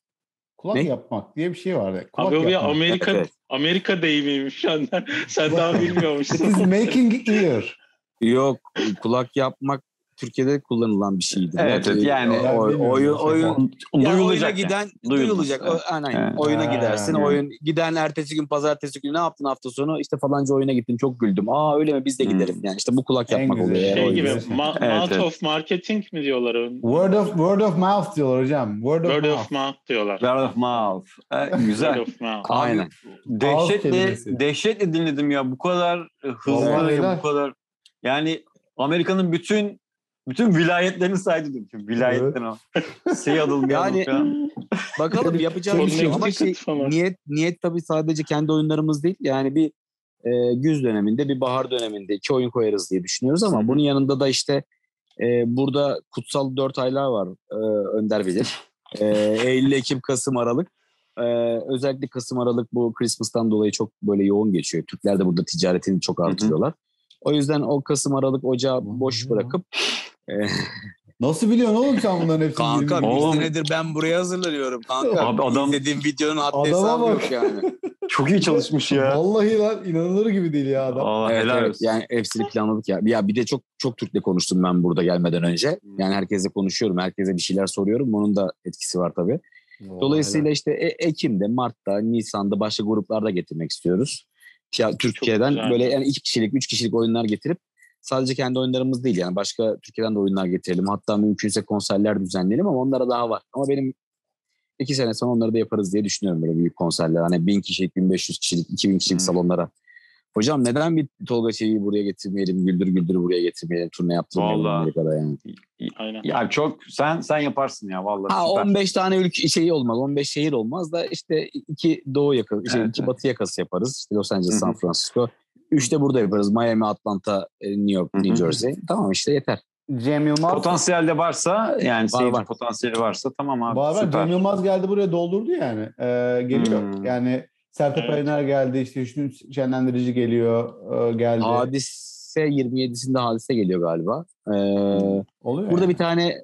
kulak Ne? yapmak diye bir şey var. ya. Kulak Abi o bir yapmak. Amerika Evet. Amerika deyimiymiş senden. (laughs) Sen daha (laughs) It bilmiyormuşsun. is making ear. yok kulak yapmak Türkiye'de kullanılan bir şeydi. Evet, evet, yani- o, oyun, oyun, Yani oyuna Duyulacak. yani. giden Duyulması, duyulacak. evet. O, aynen. Evet. Oyuna gidersin. evet. Oyun giden ertesi gün pazartesi günü ne yaptın hafta sonu? İşte falanca oyuna gittim çok güldüm. Aa öyle mi biz de Hmm. gidelim. Yani işte bu kulak En yapmak güzel oluyor. şey oyun gibi ma- (laughs) Evet, mouth evet. of marketing mi diyorlar? Word of word of mouth diyorlar hocam. Word of Word mouth. of mouth diyorlar. Word of mouth. E, Word güzel. of mouth. Aynen. Dehşetle, dehşetle dinledim ya. Bu kadar hızlı, ya, bu kadar. Yani Amerika'nın bütün bütün vilayetlerini saydı diyeyim. Şimdi Vilayetten o. Seattle, Yani- yani, falan. Bakalım yapacağımız şey ama şey, falan. niyet niyet tabii sadece kendi oyunlarımız değil. Yani bir e, güz döneminde bir bahar döneminde iki oyun koyarız diye düşünüyoruz ama bunun yanında da işte e, burada kutsal dört aylar var e, Önder bilir. E, Eylül, Ekim, Kasım, Aralık. E, özellikle Kasım, Aralık bu Christmas'tan dolayı çok böyle yoğun geçiyor. Türkler de burada ticaretini çok hı. artırıyorlar. O yüzden o Kasım, Aralık, Ocağı boş Hı hı. bırakıp (laughs) Nasıl biliyorsun oğlum sen bunların hepsini? Kanka bir Oğlum. senedir ben buraya hazırlanıyorum kanka. Abi adam- İzlediğim videonun Adama hesabı bak. yok yani. (laughs) Çok iyi çalışmış ya. Vallahi lan inanılır gibi değil ya adam. Aa, evet, helal evet. olsun. Yani hepsini planladık ya. Ya bir de çok çok Türk'le konuştum ben burada gelmeden önce. Yani herkesle konuşuyorum. Herkese bir şeyler soruyorum. Onun da etkisi var tabii. Dolayısıyla işte E- Ekim'de, Mart'ta, Nisan'da başka gruplar da getirmek istiyoruz. Ya, Türkiye'den güzel. böyle yani iki kişilik, üç kişilik oyunlar getirip sadece kendi oyunlarımız değil yani başka Türkiye'den de oyunlar getirelim. Hatta mümkünse konserler düzenleyelim ama onlara daha var. Ama benim iki sene sonra onları da yaparız diye düşünüyorum böyle büyük konserler. Hani bin kişilik, 1500 kişilik, 2000 kişilik Hmm. salonlara. Hocam neden bir Tolga Çevik'i buraya getirmeyelim, Güldür Güldür buraya getirmeyelim, turne yaptırmayalım. Amerika'da yani. Aynen. Ya çok sen sen yaparsın ya vallahi. Ha süper. 15 tane ülke şey olmaz. 15 şehir olmaz da işte iki doğu yakası, şey, Evet, iki evet. batı yakası yaparız. İşte Los Angeles. San Francisco. Üçte burada yaparız. Miami, Atlanta, e, New York, Hı hı. New Jersey. Tamam işte yeter. Cem Yılmaz. Potansiyel de varsa yani seyirci var. potansiyeli varsa tamam abi Var var. süper. Cem Yılmaz geldi buraya doldurdu yani. Ee, geliyor. Hmm. Yani Sertab Evet. Erener geldi. işte Hüsnü Şenlendirici geliyor. e, geldi. Hadise 27'sinde hadise geliyor galiba. Ee, Oluyor burada yani. bir tane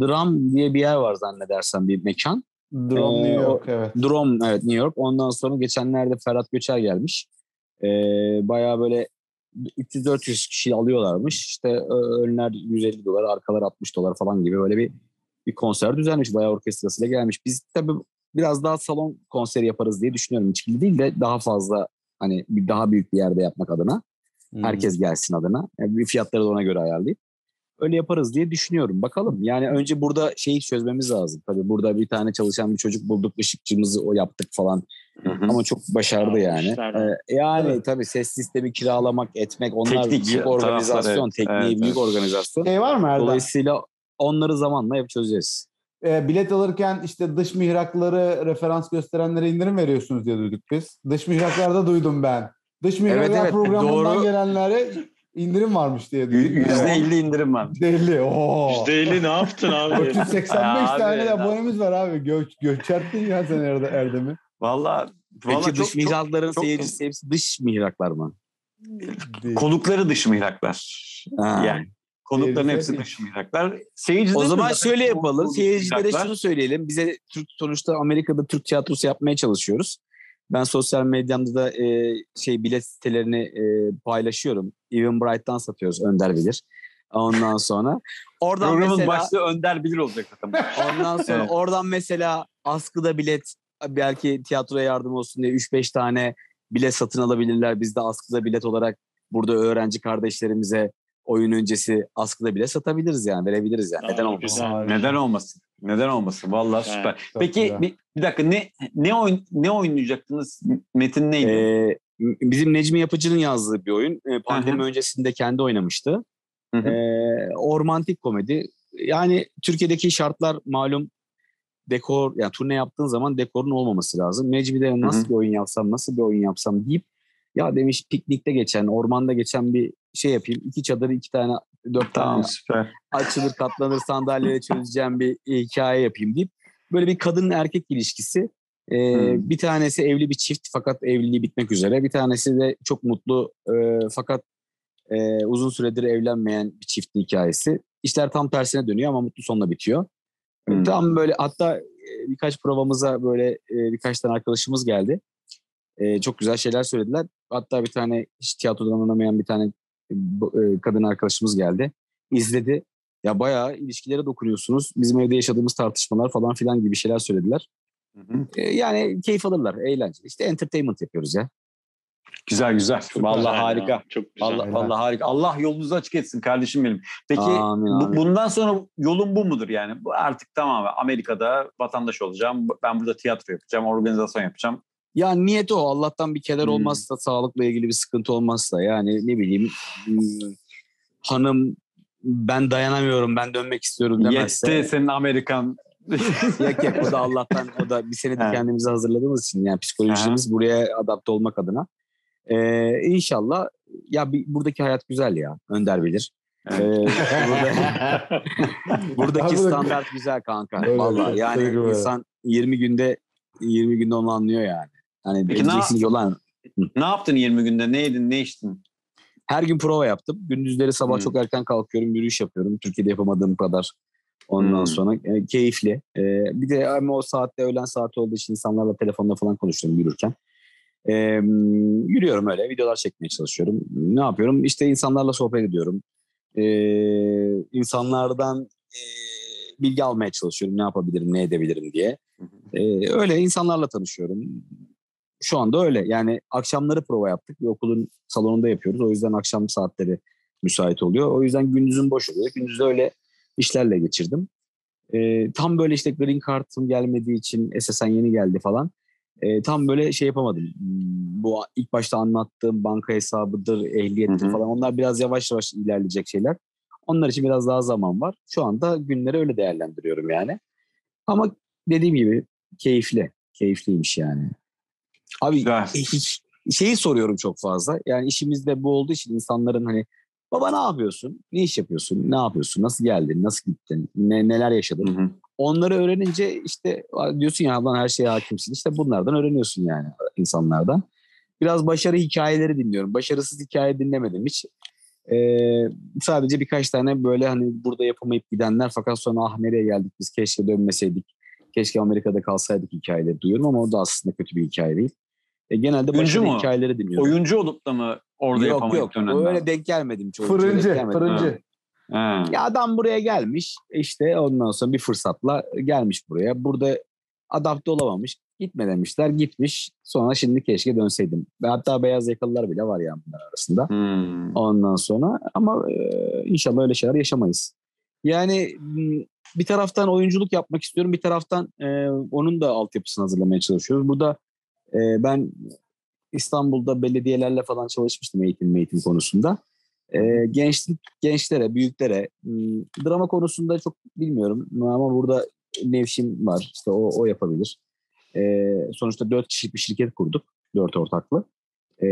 Drum diye bir yer var zannedersem bir mekan. Drone Ee, New o- York evet. Drum evet New York. Ondan sonra geçenlerde Ferhat Göçer gelmiş. Ee, bayağı böyle 300-400 kişi alıyorlarmış. İşte önler 150 dolar, arkalar 60 dolar falan gibi böyle bir bir konser düzenlemiş. Bayağı orkestrasıyla gelmiş. Biz tabii biraz daha salon konseri yaparız diye düşünüyorum. İçkili değil de daha fazla hani bir daha büyük bir yerde yapmak adına. Hmm. Herkes gelsin adına. Yani bir fiyatları da ona göre ayarlayıp. Öyle yaparız diye düşünüyorum. Bakalım. Yani önce burada şeyi çözmemiz lazım. Tabii burada bir tane çalışan bir çocuk bulduk. ışıkçımızı o yaptık falan. Hı hı. Ama çok başardı Ya, yani. Ee, yani Evet. tabii ses sistemi kiralamak, etmek onlar Teknik büyük organizasyon. evet. Tekniği Evet, büyük evet. organizasyon. Şey var mı Erdem? Dolayısıyla onları zamanla hep çözeceğiz. e, bilet alırken işte dış mihrakları referans gösterenlere indirim veriyorsunuz diye duyduk biz. Dış mihraklarda duydum ben. Dış mihraklar evet, evet, programından doğru. gelenlere indirim varmış diye duydum. %50 indirim var. %50. Oo. %50 ne yaptın abi? 485 tane de abonemiz var abi. Gö göçerttin ya sen Erdem'i. Valla Peki çok, dış mihrakların çok, seyircisi hepsi dış mihraklar mı? Konukları dış mihraklar. Ha. Yani konukların hepsi dış mihraklar. Seyirciler o zaman şöyle yapalım. Seyircilere şunu söyleyelim. Bize Türk sonuçta Amerika'da Türk tiyatrosu yapmaya çalışıyoruz. Ben sosyal medyamda da e, şey bilet sitelerini e, paylaşıyorum. Even Bright'tan satıyoruz Önder bilir. Ondan sonra oradan Programın mesela başlığı Önder bilir olacak zaten. Ondan sonra evet. oradan mesela askıda bilet belki tiyatroya yardım olsun diye 3-5 tane bilet satın alabilirler. Biz de askıda bilet olarak burada öğrenci kardeşlerimize oyun öncesi askıda bile satabiliriz yani verebiliriz yani. Neden olmasın? Neden olmasın? Neden olmasın? Vallahi evet, süper. Peki bir, bir dakika ne ne oyun ne oynayacaktınız? Metin neydi? Ee, bizim Necmi Yapıcı'nın yazdığı bir oyun. Ee, pandemi Hı-hı. öncesinde kendi oynamıştı. Ee, o romantik komedi. Yani Türkiye'deki şartlar malum dekor yani turne yaptığın zaman dekorun olmaması lazım. Necmi de nasıl Hı-hı. bir oyun yapsam, nasıl bir oyun yapsam deyip ya demiş piknikte geçen, ormanda geçen bir şey yapayım. İki çadır, iki tane, dört tamam, tane süper. açılır, katlanır, sandalyeye çözeceğim bir hikaye yapayım deyip böyle bir kadın erkek ilişkisi. Ee, hmm. Bir tanesi evli bir çift fakat evliliği bitmek üzere. Bir tanesi de çok mutlu e, fakat e, uzun süredir evlenmeyen bir çift hikayesi. İşler tam tersine dönüyor ama mutlu sonla bitiyor. Hmm. Tam böyle hatta e, birkaç provamıza böyle e, birkaç tane arkadaşımız geldi. E, çok güzel şeyler söylediler. Hatta bir tane hiç tiyatrodan anlamayan bir tane e, kadın arkadaşımız geldi. İzledi. Ya bayağı ilişkilere dokunuyorsunuz. Bizim evde yaşadığımız tartışmalar falan filan gibi şeyler söylediler. Hı hı. E, yani keyif alırlar, eğlence. İşte entertainment yapıyoruz ya. Güzel güzel. Çok vallahi güzel harika. Ya. Çok güzel. Vallahi, vallahi harika. Allah yolunuzu açık etsin kardeşim benim. Peki amin, amin. bundan sonra yolun bu mudur yani? Bu artık tamam Amerika'da vatandaş olacağım. Ben burada tiyatro yapacağım, organizasyon yapacağım. Ya niyet o. Allah'tan bir keder hmm. olmazsa, sağlıkla ilgili bir sıkıntı olmazsa. Yani ne bileyim hmm, hanım ben dayanamıyorum, ben dönmek istiyorum demezse. Yetti senin Amerikan. (laughs) yok yok o da Allah'tan o da bir senedir kendimizi hazırladığımız için yani psikolojimiz Aha. buraya adapte olmak adına. Ee, inşallah ya bir, buradaki hayat güzel ya Önder bilir. Ee, (laughs) burada, buradaki standart güzel kanka. Öyle, Vallahi yani insan 20 günde 20 günde onu anlıyor yani. Hani Peki diyeceksin ki olan. Ne yaptın 20 günde? Ne yedin? Ne içtin? Her gün prova yaptım. Gündüzleri sabah hmm. çok erken kalkıyorum. Yürüyüş yapıyorum. Türkiye'de yapamadığım kadar. Ondan hmm. sonra e, keyifli. E, bir de ama o saatte öğlen saati olduğu için insanlarla telefonla falan konuşuyorum yürürken. E, yürüyorum öyle. Videolar çekmeye çalışıyorum. Ne yapıyorum? İşte insanlarla sohbet ediyorum. E, insanlardan e, bilgi almaya çalışıyorum. Ne yapabilirim, ne edebilirim diye. E, öyle insanlarla tanışıyorum şu anda öyle. Yani akşamları prova yaptık. Bir okulun salonunda yapıyoruz. O yüzden akşam saatleri müsait oluyor. O yüzden gündüzün boş oluyor. Gündüzde öyle işlerle geçirdim. E, tam böyle işte green card'ım gelmediği için SSN yeni geldi falan. E, tam böyle şey yapamadım. Bu ilk başta anlattığım banka hesabıdır, ehliyettir falan onlar biraz yavaş yavaş ilerleyecek şeyler. Onlar için biraz daha zaman var. Şu anda günleri öyle değerlendiriyorum yani. Ama dediğim gibi keyifli. Keyifliymiş yani. Abi Güzel. E, hiç şeyi soruyorum çok fazla. Yani işimizde bu olduğu için insanların hani baba ne yapıyorsun? Ne iş yapıyorsun? Ne yapıyorsun? Nasıl geldin? Nasıl gittin? Ne, neler yaşadın? Hı hı. Onları öğrenince işte diyorsun ya lan her şeye hakimsin. İşte bunlardan öğreniyorsun yani insanlardan. Biraz başarı hikayeleri dinliyorum. Başarısız hikaye dinlemedim hiç. Ee, sadece birkaç tane böyle hani burada yapamayıp gidenler fakat sonra ah nereye geldik biz keşke dönmeseydik. Keşke Amerika'da kalsaydık hikayeleri duyuyorum ama o da aslında kötü bir hikaye değil. E, genelde mu? hikayeleri dinliyorum. Oyuncu olup da mı orada yok, yapamayıp yok. Yok öyle denk gelmedim. Çok fırıncı, gelmedim. fırıncı. Ha. Ya adam buraya gelmiş işte ondan sonra bir fırsatla gelmiş buraya. Burada adapte olamamış. Gitme demişler gitmiş. Sonra şimdi keşke dönseydim. Ve hatta beyaz yakalılar bile var ya bunlar arasında. Hmm. Ondan sonra ama e, inşallah öyle şeyler yaşamayız. Yani bir taraftan oyunculuk yapmak istiyorum. Bir taraftan e, onun da altyapısını hazırlamaya çalışıyoruz. Burada e, ben İstanbul'da belediyelerle falan çalışmıştım eğitim eğitim konusunda. E, gençlik gençlere, büyüklere drama konusunda çok bilmiyorum ama burada Nevşin var. İşte o, o yapabilir. E, sonuçta dört kişilik bir şirket kurduk. Dört ortaklı. E,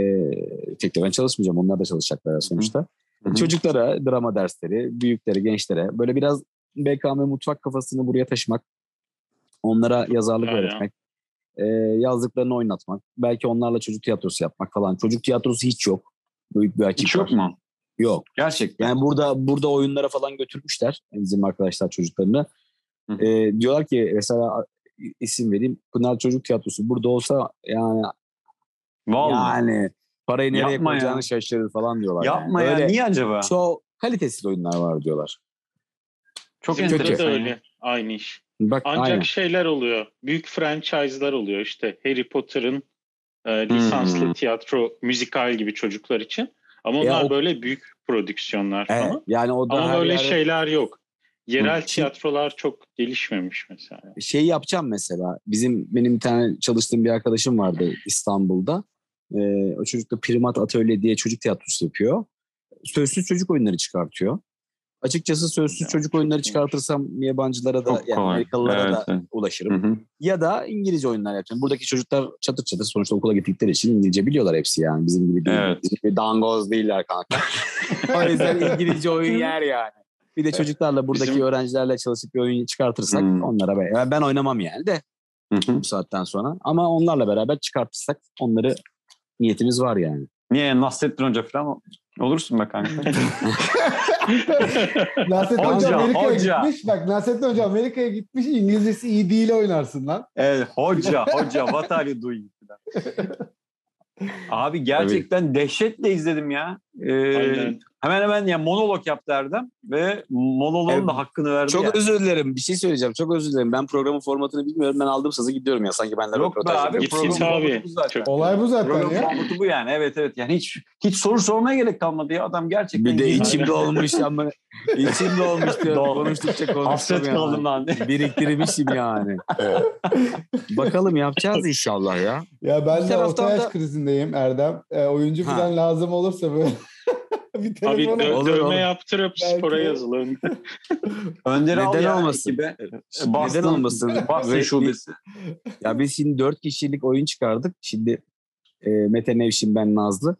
tek de ben çalışmayacağım. Onlar da çalışacaklar sonuçta. Hı hı. Çocuklara drama dersleri, büyüklere, gençlere böyle biraz BKM mutfak kafasını buraya taşımak. Onlara yazarlık Aynen. öğretmek. E, yazdıklarını oynatmak. Belki onlarla çocuk tiyatrosu yapmak falan. Çocuk tiyatrosu hiç yok. Büyük bir açık Hiç yok mu? Yok. Gerçekten. Yani burada burada oyunlara falan götürmüşler bizim arkadaşlar çocuklarını. E, diyorlar ki mesela isim vereyim. Pınar Çocuk Tiyatrosu burada olsa yani Vallahi. yani parayı nereye Yapma koyacağını ya. şaşırır falan diyorlar. Yapma yani. ya. Öyle Niye acaba? Çok kalitesiz oyunlar var diyorlar. Çok enteresan. da öyle. Aynı iş. Bak, Ancak aynen. şeyler oluyor. Büyük franchise'lar oluyor. İşte Harry Potter'ın e, lisanslı hmm. tiyatro, müzikal gibi çocuklar için. Ama onlar o... böyle büyük prodüksiyonlar evet, falan. Yani o da Ama böyle yerde... şeyler yok. Yerel Hı. tiyatrolar çok gelişmemiş mesela. Şey yapacağım mesela. Bizim benim bir tane çalıştığım bir arkadaşım vardı İstanbul'da. Ee, o çocuk da Primat Atölye diye çocuk tiyatrosu yapıyor. Sözsüz çocuk oyunları çıkartıyor. Açıkçası sözsüz ya, çocuk oyunları çıkartırsam yabancılara da yani Amerikalılara evet, da evet. ulaşırım. Hı hı. Ya da İngilizce oyunlar yapacağım. Buradaki çocuklar çatır çatır sonuçta okula gittikleri için İngilizce biliyorlar hepsi yani. Bizim gibi değil. Evet. Bizim gibi dangoz değiller kanka. (laughs) o yüzden İngilizce oyun yer yani. Bir de çocuklarla buradaki Bizim... öğrencilerle çalışıp bir oyun çıkartırsak hmm. onlara be. Yani ben oynamam yani de bu saatten sonra. Ama onlarla beraber çıkartırsak onları niyetimiz var yani. Niye Nasrettin Hoca falan olursun be kanka. (laughs) Nasrettin Hoca, Amerika'ya gitmiş. Bak Nasrettin Hoca Amerika'ya gitmiş. İngilizcesi iyi değil oynarsın lan. Evet hoca hoca what are you doing? (laughs) Abi gerçekten Tabii. dehşetle izledim ya. Ee, hemen hemen ya monolog yaptı Erdem ve monologun evet. da hakkını verdi. Çok yani. özür dilerim. Bir şey söyleyeceğim. Çok özür dilerim. Ben programın formatını bilmiyorum. Ben aldığım sazı gidiyorum ya. Sanki ben de Yok be abi. Git git abi. Bu zaten. Olay bu zaten program ya. formatı bu yani. Evet evet. Yani hiç hiç soru sormaya gerek kalmadı ya. Adam gerçekten. Bir de içimde olmuş ama içimde olmuş diyor. Konuştukça konuştum Hasret yani. kaldım lan. Biriktirmişim yani. Bakalım yapacağız inşallah ya. Ya ben de orta yaş da... krizindeyim Erdem. E, oyuncu falan lazım olursa böyle (laughs) bir Abi dö- olur, dövme olur. yaptırıp Belki. spora yazılın. (laughs) Önder Neden ya, olmasın? Gibi. Boston, Neden olmasın? Boston şubesi. ya biz şimdi dört kişilik oyun çıkardık. Şimdi e, Mete Nevşin ben Nazlı.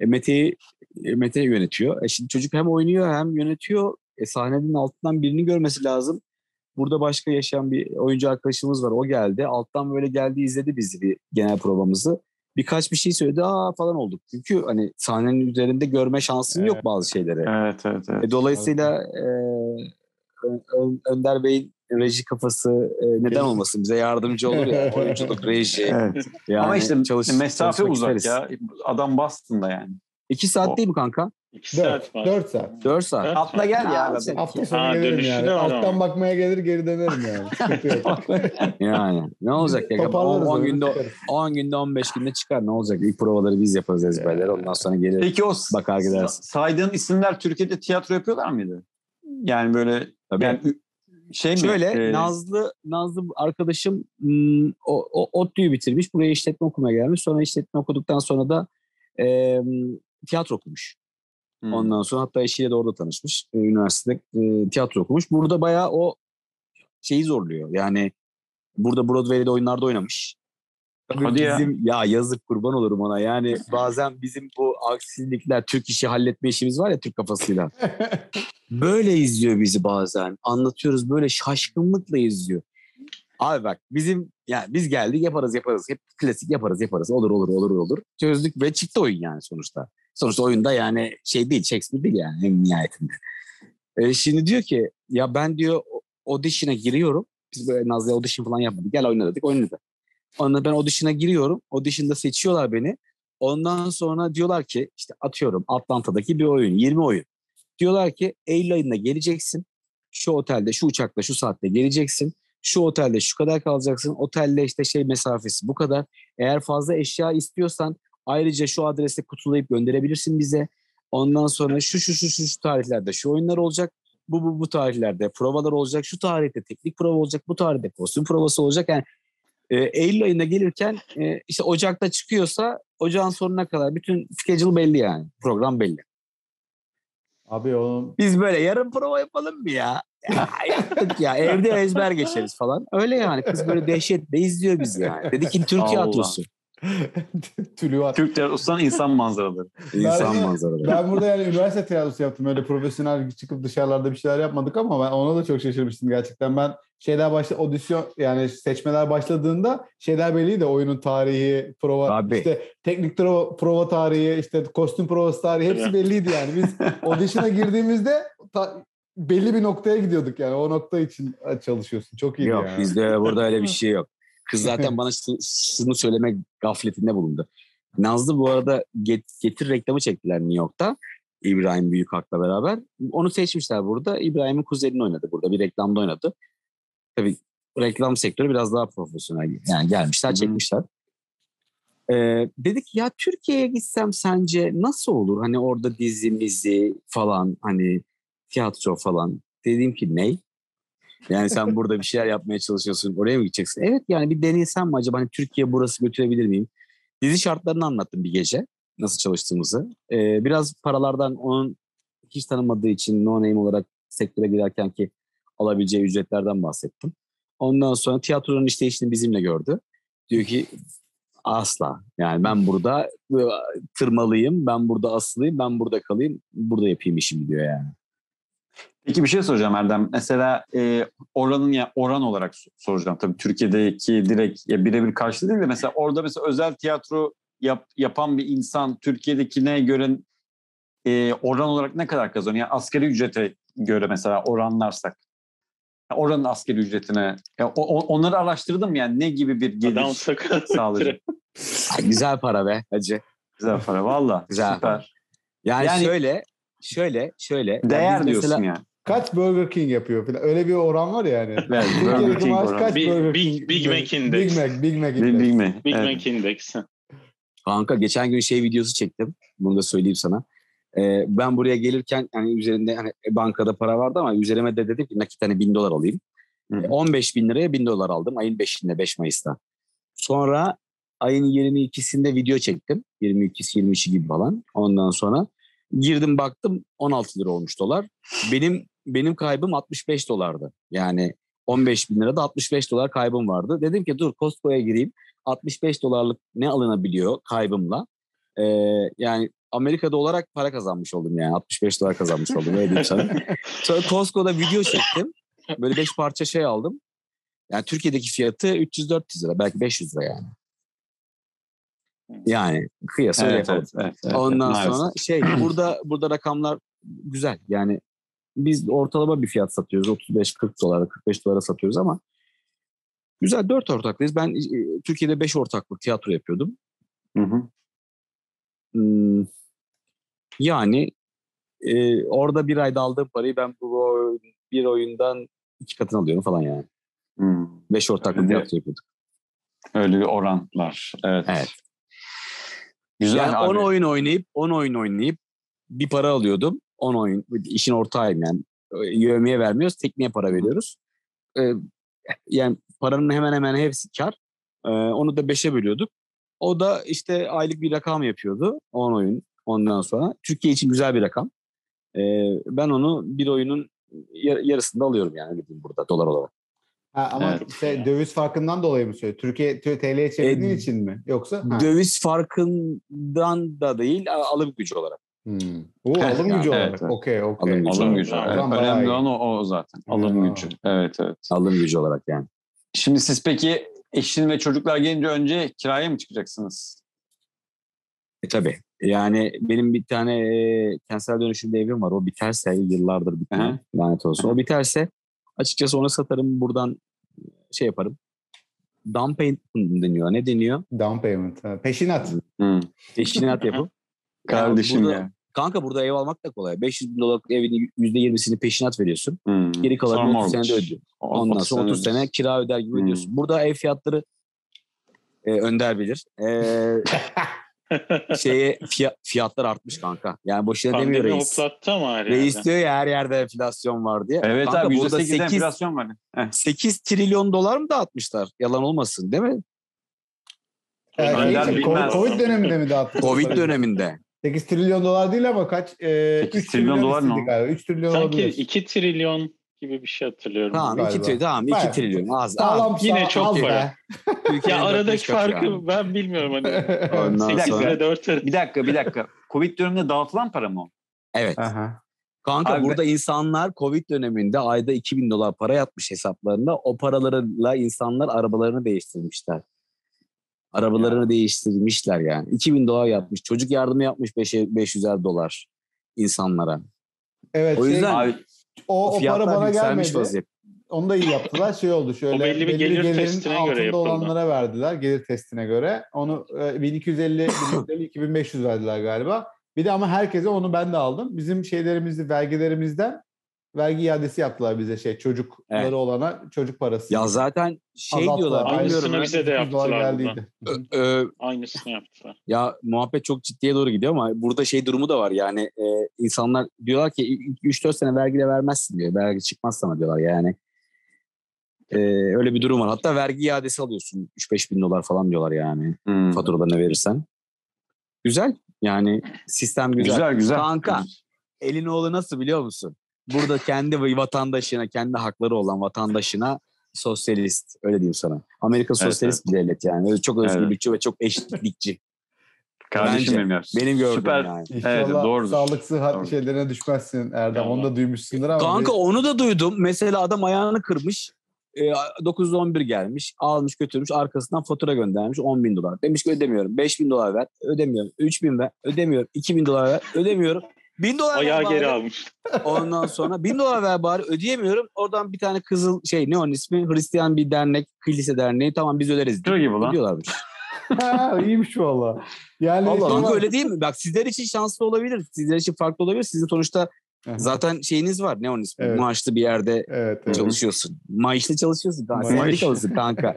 E, Mete'yi e, Mete yönetiyor. E, şimdi çocuk hem oynuyor hem yönetiyor. E, sahnenin altından birini görmesi lazım. Burada başka yaşayan bir oyuncu arkadaşımız var. O geldi. Alttan böyle geldi izledi bizi bir genel provamızı birkaç bir şey söyledi aa falan olduk. Çünkü hani sahnenin üzerinde görme şansın evet. yok bazı şeyleri. Evet evet. evet. E, dolayısıyla e, Önder Bey'in reji kafası e, neden olmasın bize yardımcı olur ya oyunculuk (laughs) reji. Evet. Yani Ama işte çalış, mesafe uzak isteriz. ya. Adam Boston'da yani. İki saat o. değil mi kanka? İki saat var. Dört saat. Dört saat. Atla gel ya. Hafta sonu ha, gelirim yani. Alttan bakmaya gelir geri dönerim yani. (laughs) (laughs) yani ne olacak ya? 10 günde, 10 günde 15 günde çıkar ne olacak? İlk provaları biz yaparız ezberleri. Ondan sonra gelir Peki o bakar gidersin. Saydığın isimler Türkiye'de tiyatro yapıyorlar mıydı? Yani böyle Tabii. yani şey mi? Şöyle ee, Nazlı Nazlı arkadaşım hmm, o, o ODTÜ'yü bitirmiş. Buraya işletme okumaya gelmiş. Sonra işletme okuduktan sonra da e, tiyatro okumuş. Hmm. Ondan sonra hatta eşiyle de orada tanışmış. E, üniversitede e, tiyatro okumuş. Burada bayağı o şeyi zorluyor. Yani burada Broadway'de oyunlarda oynamış. Tabii Hadi bizim ya. ya yazık kurban olurum ona. Yani (laughs) bazen bizim bu aksilikler Türk işi halletme işimiz var ya Türk kafasıyla. (laughs) böyle izliyor bizi bazen. Anlatıyoruz böyle şaşkınlıkla izliyor. Abi bak bizim yani biz geldik yaparız yaparız. Hep klasik yaparız yaparız. Olur olur olur olur. Çözdük ve çıktı oyun yani sonuçta. Sonuçta oyunda yani şey değil Shakespeare değil yani en nihayetinde. Ee, şimdi diyor ki ya ben diyor audition'a giriyorum. Biz böyle Nazlı'ya audition falan yapmadık. Gel oyna dedik oynadı. Ondan ben audition'a giriyorum. Audition'da seçiyorlar beni. Ondan sonra diyorlar ki işte atıyorum Atlanta'daki bir oyun 20 oyun. Diyorlar ki Eylül ayında geleceksin. Şu otelde şu uçakla şu saatte geleceksin şu otelde şu kadar kalacaksın. Otelde işte şey mesafesi bu kadar. Eğer fazla eşya istiyorsan ayrıca şu adreste kutulayıp gönderebilirsin bize. Ondan sonra şu şu şu şu, şu tarihlerde şu oyunlar olacak. Bu bu bu tarihlerde provalar olacak. Şu tarihte teknik prova olacak. Bu tarihte kostüm provası olacak. Yani e, Eylül ayında gelirken e, işte Ocak'ta çıkıyorsa Ocağın sonuna kadar bütün schedule belli yani. Program belli. Abi oğlum. Biz böyle yarın prova yapalım mı ya? ya, (laughs) yaptık ya evde ezber geçeriz falan. Öyle yani kız böyle dehşetle izliyor bizi yani. Dedi ki Türkiye (laughs) tiyatrosu. Tülüvat. Türk tiyatrosundan insan manzaraları. (laughs) İnsan manzaraları. Ben burada yani üniversite tiyatrosu yaptım. Öyle profesyonel çıkıp dışarılarda bir şeyler yapmadık ama ben ona da çok şaşırmıştım gerçekten. Ben şeyler başla odisyon yani seçmeler başladığında şeyler belliydi oyunun tarihi, prova Abi. işte teknik prova, prova tarihi, işte kostüm provası tarihi hepsi belliydi yani. Biz (laughs) audition'a girdiğimizde ta, belli bir noktaya gidiyorduk yani. O nokta için çalışıyorsun. Çok iyi Yok yani. bizde burada öyle bir şey yok. Kız zaten bana (laughs) şunu söyleme gafletinde bulundu. Nazlı bu arada get, Getir reklamı çektiler New York'ta. İbrahim Büyükak'la beraber. Onu seçmişler burada. İbrahim'in kuzenini oynadı burada. Bir reklamda oynadı. Tabii reklam sektörü biraz daha profesyonel. Yani gelmişler, çekmişler. Ee, dedik ya Türkiye'ye gitsem sence nasıl olur? Hani orada dizimizi falan hani tiyatro falan. Dedim ki ney? Yani sen burada bir şeyler yapmaya çalışıyorsun. Oraya mı gideceksin? Evet yani bir denesem mi acaba? Hani Türkiye burası götürebilir miyim? Dizi şartlarını anlattım bir gece. Nasıl çalıştığımızı. Ee, biraz paralardan onun hiç tanımadığı için no name olarak sektöre girerken ki alabileceği ücretlerden bahsettim. Ondan sonra tiyatronun işleyişini bizimle gördü. Diyor ki asla. Yani ben burada tırmalıyım, ben burada asılıyım, ben burada kalayım, burada yapayım işimi diyor yani. Peki bir şey soracağım Erdem. Mesela e, oranın ya oran olarak soracağım. Tabii Türkiye'deki direkt ya birebir karşı değil de mesela orada mesela özel tiyatro yap, yapan bir insan Türkiye'dekine göre e, oran olarak ne kadar kazanıyor? Yani asgari ücrete göre mesela oranlarsak. Yani oranın asgari ücretine. Ya, o, onları araştırdım yani ne gibi bir gelir (laughs) sağlayacak. Güzel para be hacı. Güzel para valla. Güzel süper. Para. Yani, yani şöyle şöyle şöyle. Değer yani diyorsun mesela, yani. Kaç Burger King yapıyor falan. Öyle bir oran var yani. (laughs) Evet, Burger King oran. Kaç Big, Burger Big, King, Big Mac Index. Big Mac, Big Mac Index. Big, Mac, Big evet. Mac Index. Kanka geçen gün şey videosu çektim. Bunu da söyleyeyim sana. Ee, ben buraya gelirken hani üzerinde hani bankada para vardı ama üzerime de dedim ki nakit hani bin dolar alayım. Hı. 15 bin liraya bin dolar aldım. Ayın 5'inde 5 Mayıs'ta. Sonra ayın 22'sinde video çektim. 22'si 23'ü gibi falan. Ondan sonra girdim baktım 16 lira olmuş dolar. Benim benim kaybım 65 dolardı. Yani 15 bin lirada 65 dolar kaybım vardı. Dedim ki dur Costco'ya gireyim. 65 dolarlık ne alınabiliyor kaybımla? Ee, yani Amerika'da olarak para kazanmış oldum yani. 65 dolar kazanmış oldum öyle diyeyim sana. (laughs) Sonra Costco'da video çektim. Böyle 5 parça şey aldım. Yani Türkiye'deki fiyatı 300-400 lira. Belki 500 lira yani. Yani kıyası evet, öyle yapalım. Evet, evet, evet, Ondan evet, sonra şey (clears throat) burada burada rakamlar güzel. Yani biz ortalama bir fiyat satıyoruz. 35-40 dolara, 45 dolara satıyoruz ama güzel dört ortaklıyız. Ben e, Türkiye'de beş ortaklık tiyatro yapıyordum. Hı hı. Hmm, yani e, orada bir ayda aldığım parayı ben bu bir oyundan iki katını alıyorum falan yani. Hmm. Beş ortaklık tiyatro yapıyorduk. Öyle bir oranlar. Evet. Evet. Güzel yani abi. 10 oyun oynayıp 10 oyun oynayıp bir para alıyordum. 10 oyun işin ortağıyım yani. Yövmeye vermiyoruz. Tekniğe para veriyoruz. Ee, yani paranın hemen hemen hepsi kar. Ee, onu da 5'e bölüyorduk. O da işte aylık bir rakam yapıyordu. 10 oyun ondan sonra. Türkiye için güzel bir rakam. Ee, ben onu bir oyunun yarısında alıyorum yani burada dolar olarak. Ha, ama evet. şey, döviz farkından dolayı mı söylüyor? Türkiye TL'ye çevirdiğin e, için mi? Yoksa? Ha. Döviz farkından da değil alım gücü olarak. Hmm. O (laughs) alım gücü olarak. Evet, evet. Okey, okey. Alım gücü. Alım gücü. Evet. Önemli olan o, o zaten. Alım ha. gücü. Evet, evet. Alım gücü olarak yani. Şimdi siz peki eşin ve çocuklar gelince önce kiraya mı çıkacaksınız? E tabii. Yani benim bir tane e, kentsel dönüşümde evim var. O biterse yıllardır bitmiyor. Lanet olsun. O biterse açıkçası onu satarım. Buradan şey yaparım. Down payment deniyor. Ne deniyor? Down payment. Peşinat. Hmm. Peşinat yapıp. (laughs) Kardeşim burada, ya. Kanka burada ev almak da kolay. 500 bin dolarlık evin %20'sini peşinat veriyorsun. Hmm. Geri kalanını 30 senede ödüyorsun. Ondan sonra 30 sene kira öder gibi hmm. ödüyorsun. Burada ev fiyatları e, Önder bilir. E, (laughs) şeye fiyat, fiyatlar artmış kanka. Yani boşuna Pandemi demiyor reis. ama her Reis yerde. diyor ya her yerde enflasyon var diye. Evet kanka, abi burada 8 enflasyon var. 8 trilyon dolar mı dağıtmışlar? Yalan olmasın değil mi? Yani şey, Covid döneminde mi dağıttılar? Covid döneminde. 8 trilyon dolar değil ama kaç? E, 8 3 trilyon, trilyon dolar mı? Galiba. 3 trilyon Sanki olabilir. 2 trilyon gibi bir şey hatırlıyorum. Tamam 2 trilyon tamam 2 trilyon az. Sağlam, az. Yine çok para. ya aradaki farkı yani. ben bilmiyorum hani. (laughs) Ondan 8 sonra... ile 4 Bir dakika bir dakika. Covid döneminde dağıtılan para mı o? Evet. Aha. Kanka Abi, burada insanlar Covid döneminde ayda 2000 dolar para yatmış hesaplarında. O paralarla insanlar arabalarını değiştirmişler. Arabalarını ya. değiştirmişler yani. 2000 dolar yatmış. Çocuk yardımı yapmış 500 dolar insanlara. Evet. O şey, yüzden şey, o, o para bana gelmedi. Vaziyet. Onu da iyi yaptılar. Şey oldu (laughs) şöyle. O belli bir gelir testine göre yapıldı. olanlara verdiler. Gelir testine göre. Onu 1250, 2500 (laughs) verdiler galiba. Bir de ama herkese onu ben de aldım. Bizim şeylerimizi, vergilerimizden vergi iadesi yaptılar bize şey çocukları evet. olana çocuk parası. Ya zaten şey diyorlar. Aynısını bize de yaptılar. Ö, Aynısını yaptılar. Ya muhabbet çok ciddiye doğru gidiyor ama burada şey durumu da var yani e, insanlar diyorlar ki 3-4 sene vergiyle vermezsin diyor. Vergi çıkmaz sana diyorlar yani. E, öyle bir durum var. Hatta vergi iadesi alıyorsun 3-5 bin dolar falan diyorlar yani hmm. faturalarını verirsen. Güzel yani sistem güzel. Güzel güzel. Kanka elin oğlu nasıl biliyor musun? Burada kendi vatandaşına, kendi hakları olan vatandaşına sosyalist. Öyle diyeyim sana. Amerika sosyalist evet, bir devlet yani. Öyle çok özgürlükçü evet. ve çok eşitlikçi. Kardeşim benim ya. Benim gördüğüm Süper. yani. İnşallah evet, doğrudur. sağlık sıhhat doğru. şeylerine düşmezsin Erdem. Onu da duymuşsundur ama. Kanka bir... onu da duydum. Mesela adam ayağını kırmış. 911 gelmiş, almış götürmüş, arkasından fatura göndermiş 10 bin dolar. Demiş ki ödemiyorum. 5 bin dolar ver, ödemiyorum. 3 bin ver, ödemiyorum. 2 bin dolar ver, ödemiyorum. Bin dolar Ayağı ver geri almış. (laughs) Ondan sonra bin dolar ver bari ödeyemiyorum. Oradan bir tane kızıl şey ne onun ismi? Hristiyan bir dernek, kilise derneği. Tamam biz öderiz. Diyor gibi lan. Diyorlarmış. (laughs) ha, iyiymiş valla. Yani Allah ama... öyle değil mi? Bak sizler için şanslı olabilir. Sizler için farklı olabilir. Sizin sonuçta Zaten şeyiniz var ne onun ismi? Evet. Maaşlı bir yerde evet, evet. çalışıyorsun. Maaşlı çalışıyorsun. Maaş. Sendikalısı kanka.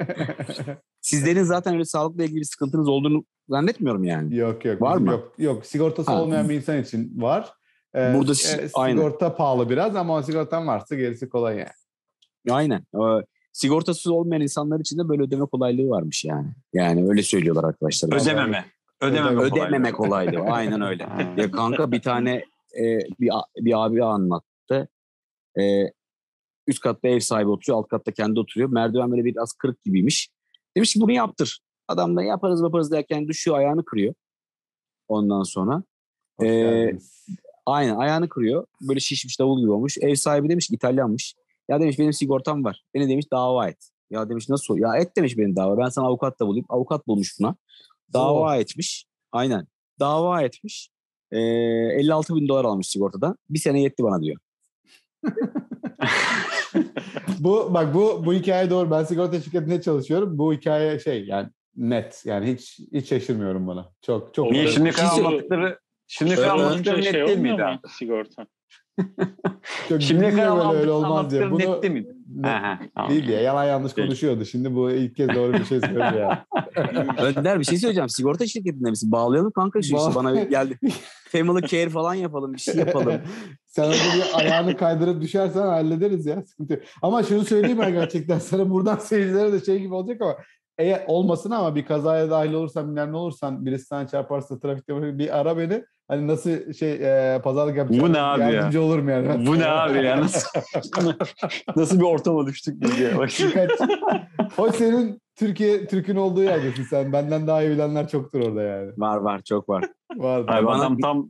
(laughs) Sizlerin zaten öyle sağlıkla ilgili bir sıkıntınız olduğunu zannetmiyorum yani. Yok yok. Var mı? Yok, yok. sigortası ha. olmayan bir insan için var. Ee, Burada e, sigorta aynen. pahalı biraz ama sigortan varsa gerisi kolay yani. Aynen. Ee, sigortasız olmayan insanlar için de böyle ödeme kolaylığı varmış yani. Yani öyle söylüyorlar arkadaşlar. Ödememe. Ödememe, ödememe kolaylığı. Aynen öyle. (laughs) ya kanka bir tane e, bir, bir abi anlattı. E, üst katta ev sahibi oturuyor, alt katta kendi oturuyor. Merdiven böyle biraz kırık gibiymiş. Demiş ki bunu yaptır. Adam da yaparız yaparız derken düşüyor ayağını kırıyor. Ondan sonra. E, aynen ayağını kırıyor. Böyle şişmiş davul gibi olmuş. Ev sahibi demiş ki İtalyanmış. Ya demiş benim sigortam var. Beni demiş dava et. Ya demiş nasıl? Ya et demiş benim dava. Ben sana avukat da bulayım. Avukat bulmuş buna. Dava Zor. etmiş. Aynen. Dava etmiş. E, 56 bin dolar almış sigortadan. Bir sene yetti bana diyor. (laughs) bu bak bu bu hikaye doğru. Ben sigorta şirketinde çalışıyorum. Bu hikaye şey yani net. Yani hiç hiç şaşırmıyorum buna. Çok çok. Niye şimdi anlattıkları şimdi anlattıkları net şey değil miydi? Sigorta. Çok Şimdi kadar öyle olmaz diye. Bunu netti mi? Değil diye yalan yanlış konuşuyordu. Şimdi bu ilk kez doğru bir şey söylüyor. (laughs) Önder bir şey söyleyeceğim. Sigorta şirketinde misin? Bağlayalım kanka şu işi. Bana geldi. (laughs) Family care falan yapalım. Bir şey yapalım. (laughs) Sen orada bir ayağını kaydırıp düşersen hallederiz ya. Sıkıntı yok. Ama şunu söyleyeyim ben gerçekten sana buradan seyircilere de şey gibi olacak ama eğer olmasın ama bir kazaya dahil olursan bilmem ne olursan birisi sana çarparsa trafikte bir ara beni Hani nasıl şey e, pazarlık yapacağım. Bu ne abi yardımcı ya? olurum yani. Bu ne abi ya? Nasıl, (laughs) nasıl bir ortama düştük biz ya? Birkaç, o senin Türkiye Türk'ün olduğu yerdesin sen. Benden daha iyi bilenler çoktur orada yani. Var var çok var. var. Abi bana adam tam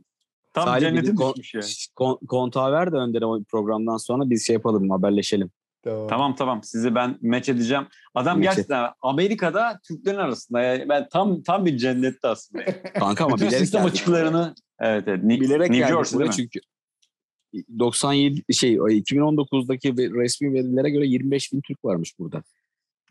tam cennetin kon, düşmüş yani. Kon, kontağı ver de Önder'e o programdan sonra biz şey yapalım haberleşelim. Tamam. tamam tamam sizi ben meç edeceğim. Adam meç gerçekten et. Amerika'da Türklerin arasında yani ben tam tam bir cennette aslında. (laughs) Kanka ama bilerek sistem açıklarını evet evet New, bilerek New Jersey değil mi? Çünkü 97 şey 2019'daki resmi verilere göre 25 bin Türk varmış burada.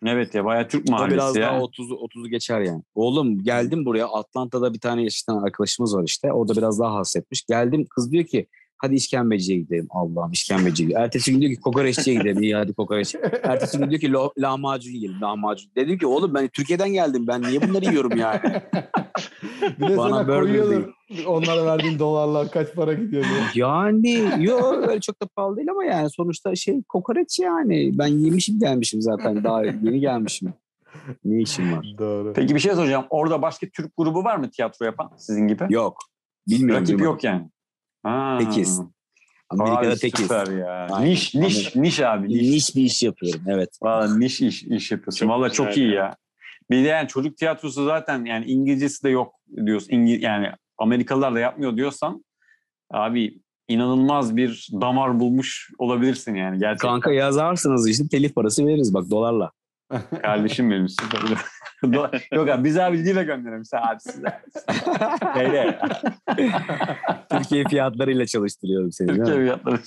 Evet ya bayağı Türk mahallesi biraz ya. daha 30 30'u geçer yani. Oğlum geldim buraya Atlanta'da bir tane yaşayan arkadaşımız var işte. Orada biraz daha hassetmiş. Geldim kız diyor ki Hadi işkembeciye gidelim. Allah'ım işkembeciye Ertesi gün diyor ki kokoreççiye gidelim. İyi hadi kokoreç. Ertesi gün diyor ki lahmacun yiyelim. Lahmacun. Dedim ki oğlum ben Türkiye'den geldim. Ben niye bunları yiyorum yani? (laughs) bir de Bana sana koyuyorlar. Onlara verdiğin dolarlar kaç para gidiyor diye. Yani yok öyle çok da pahalı değil ama yani sonuçta şey kokoreç yani. Ben yemişim gelmişim zaten. Daha yeni gelmişim. Ne işim var? Doğru. Peki bir şey soracağım. Orada başka Türk grubu var mı tiyatro yapan sizin gibi? Yok. Bilmiyorum. Rakip yok yani. Peki Amerika'da tekiz. Süper ya. Aynen. Niş, niş, niş abi. Niş. niş bir iş yapıyorum evet. Valla niş iş, iş yapıyorsun. Çok Valla çok iyi ya. Bir de yani çocuk tiyatrosu zaten yani İngilizcesi de yok diyorsun. İngiliz, yani Amerikalılar da yapmıyor diyorsan abi inanılmaz bir damar bulmuş olabilirsin yani gerçekten. Kanka yazarsınız işte telif parası veririz bak dolarla. Kardeşim benim süper. (laughs) (laughs) Yok abi biz abi gönderelim sen abi size. (laughs) Öyle. Türkiye fiyatlarıyla çalıştırıyorum seni. Türkiye fiyatları.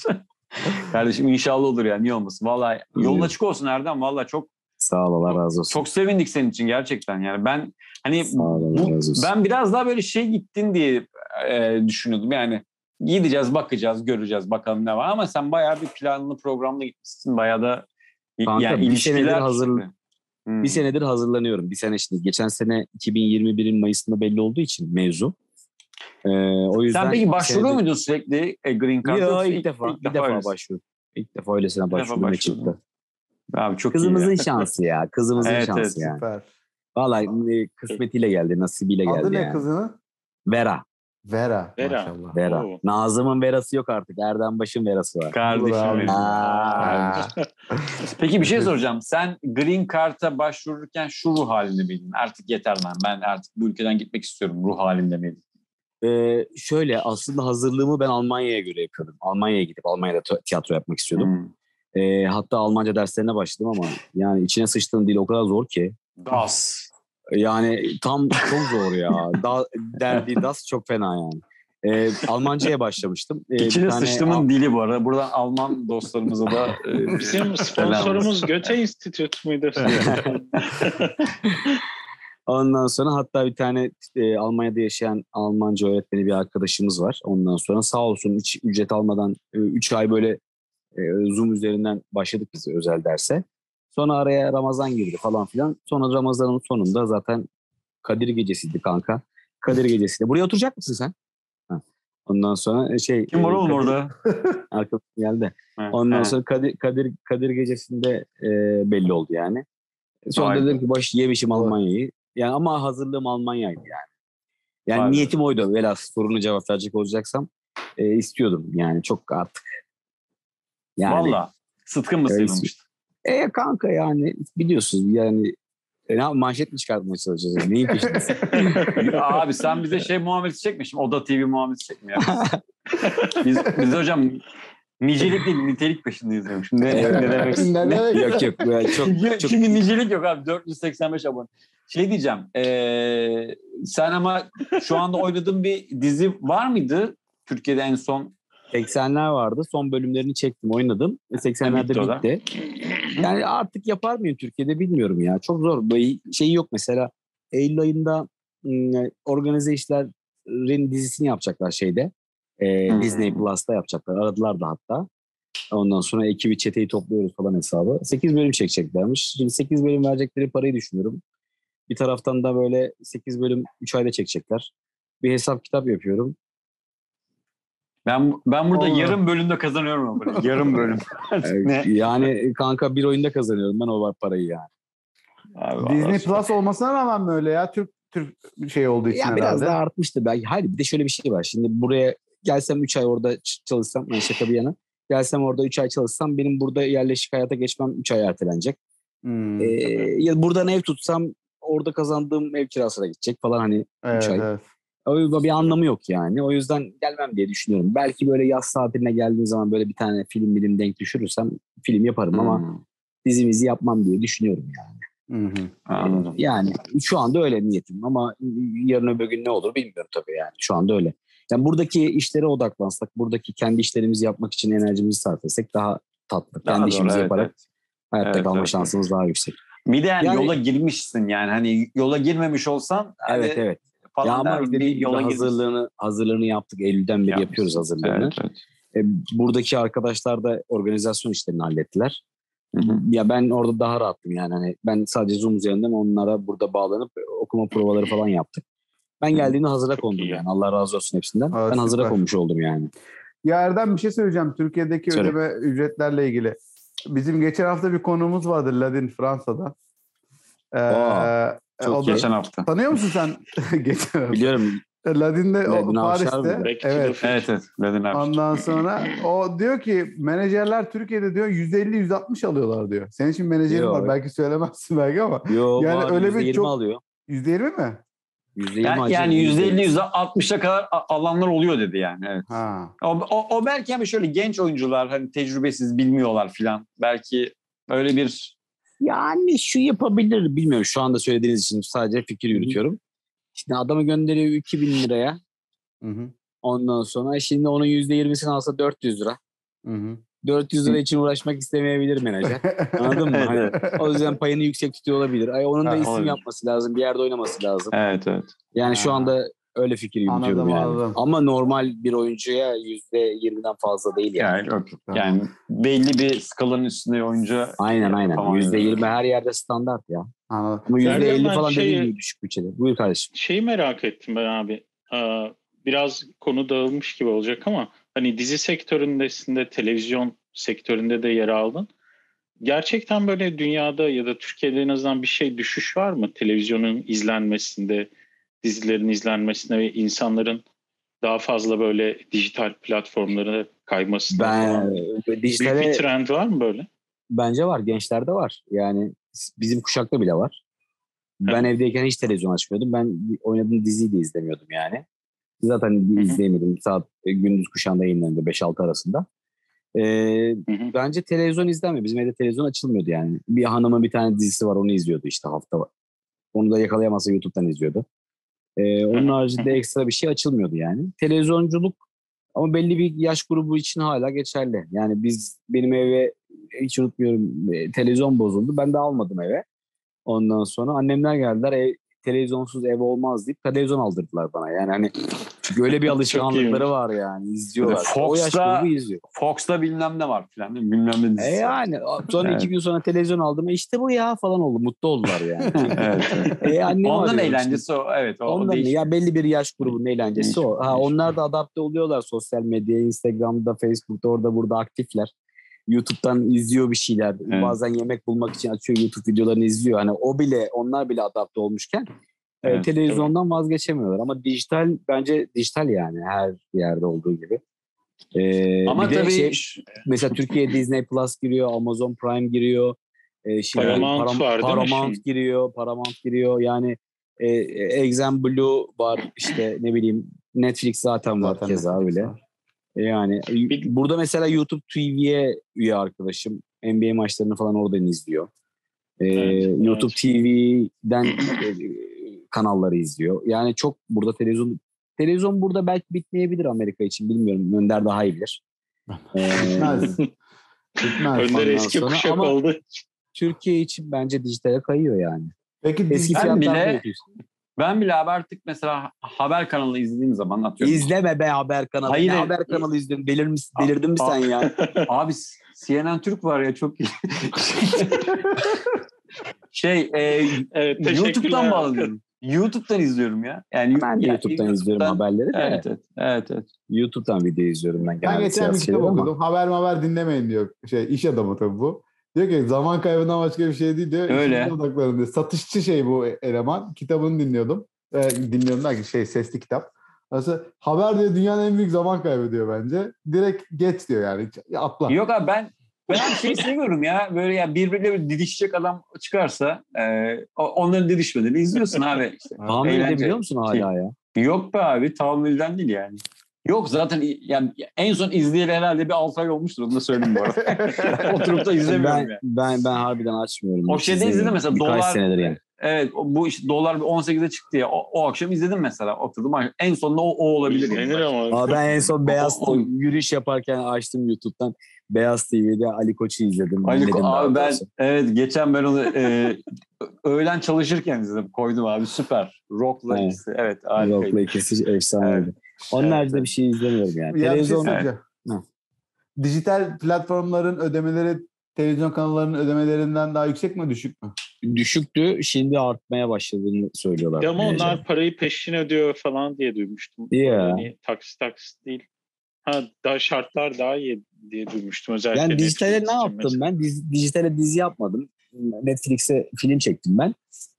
Kardeşim inşallah olur ya niye olmasın. Vallahi yolun açık olsun Erdem. Vallahi çok Sağ ol Allah razı olsun. Çok sevindik senin için gerçekten yani ben hani ol, bu, ben biraz daha böyle şey gittin diye e, düşünüyordum yani gideceğiz bakacağız göreceğiz bakalım ne var ama sen bayağı bir planlı programlı gitmişsin bayağı da Kanka, yani bir senedir hazır hmm. bir senedir hazırlanıyorum. Bir sene şimdi geçen sene 2021'in Mayıs'ında belli olduğu için mevzu. Ee, o yüzden Sen peki başvuruyor senedir... muydun sürekli e, Green Card'a? Yok ilk, ilk defa. İlk, defa, defa başvurdum. İlk defa öylesine başvurdum çıktı. Abi çok Kızımızın iyi ya. (laughs) şansı ya. Kızımızın evet, şansı evet, yani. Süper. Vallahi e, kısmetiyle geldi, nasibiyle geldi Adı yani. ne kızının? Vera. Vera. Vera. Maşallah. Vera. Oo. Nazım'ın verası yok artık. Erdem Baş'ın verası var. Kardeşim. Peki bir şey soracağım. Sen Green Card'a başvururken şu ruh halinde miydin? Artık yeter lan. Ben artık bu ülkeden gitmek istiyorum. Ruh halinde miydin? Ee, şöyle aslında hazırlığımı ben Almanya'ya göre yapıyordum. Almanya'ya gidip Almanya'da tiyatro yapmak istiyordum. Hmm. Ee, hatta Almanca derslerine başladım ama yani içine sıçtığın dil o kadar zor ki. Das. Yani tam çok zor ya. da, derdi das çok fena yani. Ee, Almanca'ya başlamıştım. Ee, İçine tane, sıçtımın Al- dili bu arada. Buradan Alman dostlarımıza da e, Bizim sponsorumuz Göte Institute muydu? (laughs) Ondan sonra hatta bir tane e, Almanya'da yaşayan Almanca öğretmeni bir arkadaşımız var. Ondan sonra sağ olsun hiç ücret almadan 3 e, ay böyle e, Zoom üzerinden başladık biz özel derse. Sonra araya Ramazan girdi falan filan. Sonra Ramazan'ın sonunda zaten Kadir Gecesi'ydi kanka. Kadir Gecesi'de. Buraya oturacak mısın sen? Ha. Ondan sonra e, şey... Kim var e, oğlum Kadir, orada? (laughs) Arkadaşım geldi. Ondan ha. sonra Kadir, Kadir, Kadir Gecesi'nde e, belli oldu yani. Sonra Aynen. dedim ki baş yemişim Almanya'yı. Yani ama hazırlığım Almanya'ydı yani. Yani Aynen. niyetim oydu. Velhas sorunu cevap verecek olacaksam e, istiyordum yani çok artık. Yani, Valla sıtkın mı sıyrılmıştı? E kanka yani biliyorsun yani e, ne manşet mi çıkartmaya çalışacağız? Neyin peşindesin? (laughs) abi sen bize şey muamelesi çekme şimdi Oda TV muamelesi çekme ya. (laughs) biz, biz hocam nicelik değil nitelik peşindeyiz. Diyorum. Şimdi ne, ne demek? ne demek? Yok yok. Yani çok, çünkü, çok... çünkü nicelik yok abi 485 abone. Şey diyeceğim. E, sen ama şu anda oynadığın bir dizi var mıydı? Türkiye'de en son 80'ler vardı. Son bölümlerini çektim, oynadım. 80'lerde bitti. bitti. Yani artık yapar mıyım Türkiye'de bilmiyorum ya. Çok zor. Böyle şey yok mesela. Eylül ayında organize işlerin dizisini yapacaklar şeyde. E, hmm. Disney Plus'ta yapacaklar. Aradılar da hatta. Ondan sonra ekibi çeteyi topluyoruz falan hesabı. 8 bölüm çekeceklermiş. Şimdi 8 bölüm verecekleri parayı düşünüyorum. Bir taraftan da böyle 8 bölüm 3 ayda çekecekler. Bir hesap kitap yapıyorum. Ben ben burada Olur. yarım bölümde kazanıyorum ama (laughs) yarım bölüm. (laughs) ne? Yani kanka bir oyunda kazanıyorum ben o var parayı yani. Abi, Disney Plus olmasına rağmen mi öyle ya? Türk Türk şey olduğu için ya herhalde. Biraz daha artmıştı belki. Hayır bir de şöyle bir şey var. Şimdi buraya gelsem 3 ay orada çalışsam, yani şaka bir yana. Gelsem orada 3 ay çalışsam benim burada yerleşik hayata geçmem 3 ay ertelenecek. Hmm. Ee, ya buradan ev tutsam orada kazandığım ev kirasına gidecek falan hani 3 evet, ay. Evet. O bir anlamı yok yani. O yüzden gelmem diye düşünüyorum. Belki böyle yaz tatiline geldiğim zaman böyle bir tane film bilim denk düşürürsem film yaparım hmm. ama dizimizi yapmam diye düşünüyorum yani. Hı Anladım. Yani şu anda öyle niyetim ama yarın öbür gün ne olur bilmiyorum tabii yani. Şu anda öyle. Yani buradaki işlere odaklansak, buradaki kendi işlerimizi yapmak için enerjimizi sarf etsek daha tatlı. Daha kendi doğru, işimizi evet, yaparak evet. hayatta evet, kalma evet, şansımız daha yüksek. Bir de yani, yani yola girmişsin yani hani yola girmemiş olsan evet hani evet falan ya ama işte bir yola hazırlığını hazırlığını yaptık. Eylül'den beri Yapmış. yapıyoruz hazırlığını. Evet, evet. E, buradaki arkadaşlar da organizasyon işlerini hallettiler. Hı hı. Ya ben orada daha rahattım yani. Hani ben sadece Zoom üzerinden onlara burada bağlanıp okuma provaları falan yaptık. Ben geldiğimde hazıra kondum yani. Allah razı olsun hepsinden. Aa, ben süper. hazıra konmuş oldum yani. Ya Erdem bir şey söyleyeceğim. Türkiye'deki Söyle. ödeme ücretlerle ilgili. Bizim geçen hafta bir konuğumuz vardı Ladin Fransa'da. Ee, Aa, çok o geçen hafta. Tanıyor musun sen? (laughs) Biliyorum. Ladin'de o Paris'te. Evet. evet evet. Ladin Ondan sonra o diyor ki menajerler Türkiye'de diyor %50-%60 alıyorlar diyor. Senin için menajerin var. Belki söylemezsin belki ama. Yok yani öyle bir çok alıyor. %20 mi? %20 yani, yani %50 %60'a kadar alanlar oluyor dedi yani. Evet. Ha. O, o, o belki hani şöyle genç oyuncular hani tecrübesiz bilmiyorlar filan. Belki öyle bir yani şu yapabilir bilmiyorum. Şu anda söylediğiniz için sadece fikir yürütüyorum. Şimdi adamı gönderiyor 2000 liraya. Hı hı. Ondan sonra şimdi onun %20'sini alsa 400 lira. Hı hı. 400 lira için uğraşmak istemeyebilir menajer. Anladın mı? Hani, o yüzden payını yüksek tutuyor olabilir. Ay, onun da isim yapması lazım. Bir yerde oynaması lazım. Evet evet. Yani ha. şu anda öyle fikir yürütüyorum anladım, yani. Anladım. Ama normal bir oyuncuya %20'den fazla değil yani. Yani, yani belli bir skalanın üstünde oyuncu. Aynen aynen. %20 her yerde standart ya. Anladım. Ama %50 falan şeyi, dediğim gibi düşük bütçede. Buyur kardeşim. Şeyi merak ettim ben abi. Biraz konu dağılmış gibi olacak ama hani dizi sektöründe, televizyon sektöründe de yer aldın. Gerçekten böyle dünyada ya da Türkiye'de en azından bir şey düşüş var mı? Televizyonun izlenmesinde, dizilerin izlenmesinde ve insanların daha fazla böyle dijital platformlara kaymasında ben, dijitale, büyük bir trend var mı böyle? Bence var. Gençlerde var. Yani bizim kuşakta bile var. Ben evet. evdeyken hiç televizyon açmıyordum. Ben oynadığım diziyi de izlemiyordum yani. Zaten izleyemedim. Saat e, gündüz kuşağında yayınlandı 5-6 arasında. Ee, bence televizyon izlenmiyor. Bizim evde televizyon açılmıyordu yani. Bir hanımın bir tane dizisi var onu izliyordu işte hafta. Onu da yakalayamazsa YouTube'dan izliyordu. Ee, onun haricinde (laughs) ekstra bir şey açılmıyordu yani. Televizyonculuk ama belli bir yaş grubu için hala geçerli. Yani biz benim eve hiç unutmuyorum televizyon bozuldu. Ben de almadım eve. Ondan sonra annemler geldiler. Ev, televizyonsuz ev olmaz deyip televizyon aldırdılar bana. Yani hani çünkü öyle bir (laughs) alışkanlıkları var yani izliyorlar. Fox'ta, izliyor. Fox'ta bilmem ne var falan bilmem ne dizisi. E yani sonra evet. iki gün sonra televizyon aldım işte bu ya falan oldu mutlu oldular yani. (laughs) evet. E, annem Ondan eğlencesi işte. o evet. O, Ondan o ya belli bir yaş grubunun eğlencesi o. Ha, onlar da adapte oluyorlar sosyal medyaya Instagram'da Facebook'ta orada burada aktifler. YouTube'dan izliyor bir şeyler. Evet. Bazen yemek bulmak için açıyor YouTube videolarını izliyor. Hani o bile onlar bile adapte olmuşken e, evet, televizyondan tabii. vazgeçemiyorlar. Ama dijital bence dijital yani her yerde olduğu gibi. Ee, Ama tabii şey, mesela Türkiye Disney Plus giriyor, Amazon Prime giriyor. E, şimdi Paramount Param- var Paramount şimdi? giriyor, Paramount giriyor. Yani e, Exam Blue var işte ne bileyim Netflix zaten var zaten keza öyle. Var. Yani burada mesela YouTube TV'ye üye arkadaşım. NBA maçlarını falan oradan izliyor. Ee, evet, YouTube evet. TV'den (clears throat) e, kanalları izliyor. Yani çok burada televizyon televizyon burada belki bitmeyebilir Amerika için bilmiyorum. Önder daha iyi bilir. (laughs) Ee, Bitmez. Bitmez. Önder eski sonra. kuşak Ama oldu. Türkiye için bence dijitale kayıyor yani. Peki eski ben bile ben bile artık mesela haber kanalı izlediğim zaman atıyorum. İzleme be haber kanalı. Hayır, ne haber kanalı izliyorsun? Belir mi, delirdin mi sen ya? (laughs) Abi CNN Türk var ya çok iyi. (laughs) şey e, evet, YouTube'dan bağlanıyorum. YouTube'dan izliyorum ya. Yani ben de YouTube'dan, YouTube'dan izliyorum haberleri de. Evet, evet, evet, evet. YouTube'dan video izliyorum ben. Ben geçen bir kitap okudum. Haber haber dinlemeyin diyor. Şey, iş adamı tabii bu. Diyor ki zaman kaybından başka bir şey değil diyor. Öyle. Diyor. Satışçı şey bu eleman. Kitabını dinliyordum. E, dinliyordum belki şey sesli kitap. Mesela haber diyor dünyanın en büyük zaman kaybı diyor bence. Direkt geç diyor yani. Atla. Yok abi ben ben şey seviyorum ya böyle ya birbirine bir didişecek adam çıkarsa e, onların didişmelerini izliyorsun abi. İşte. Tahammül edebiliyor musun hala ya? Yok be abi tahammülden değil yani. Yok zaten yani en son izleyeli herhalde bir 6 ay olmuştur onu da söyleyeyim bu arada. (laughs) Oturup da izlemiyorum ben, yani. Ben, ben harbiden açmıyorum. O şeyde izledim mesela Birkaç dolar. senedir yani. Evet bu işte dolar 18'e çıktı ya o, o akşam izledim mesela oturdum en sonunda o, o olabilir. İzlenir yani. ama. Aa, ben en son beyaz (laughs) o, o, yürüyüş yaparken açtım YouTube'dan Beyaz TV'de Ali Koç'u izledim. Ali Ko- abi ben evet geçen ben onu e, öğlen çalışırken izledim koydum abi süper. Rock'la evet. ikisi evet harikaydı. Rock'la ikisi efsaneydi. Evet. Onun evet. haricinde bir şey izlemiyorum yani. Ya Televizyon... Şey evet. Dijital platformların ödemeleri televizyon kanallarının ödemelerinden daha yüksek mi düşük mü? Düşüktü. Şimdi artmaya başladığını söylüyorlar. Ya ama onlar parayı peşin ödüyor falan diye duymuştum. Yeah. Yani taksit taksit değil. Ha daha şartlar daha iyi diye duymuştum özellikle. Yani dijitale ne yaptım mesela. ben? Diz, dijitale dizi yapmadım. Netflix'e film çektim ben.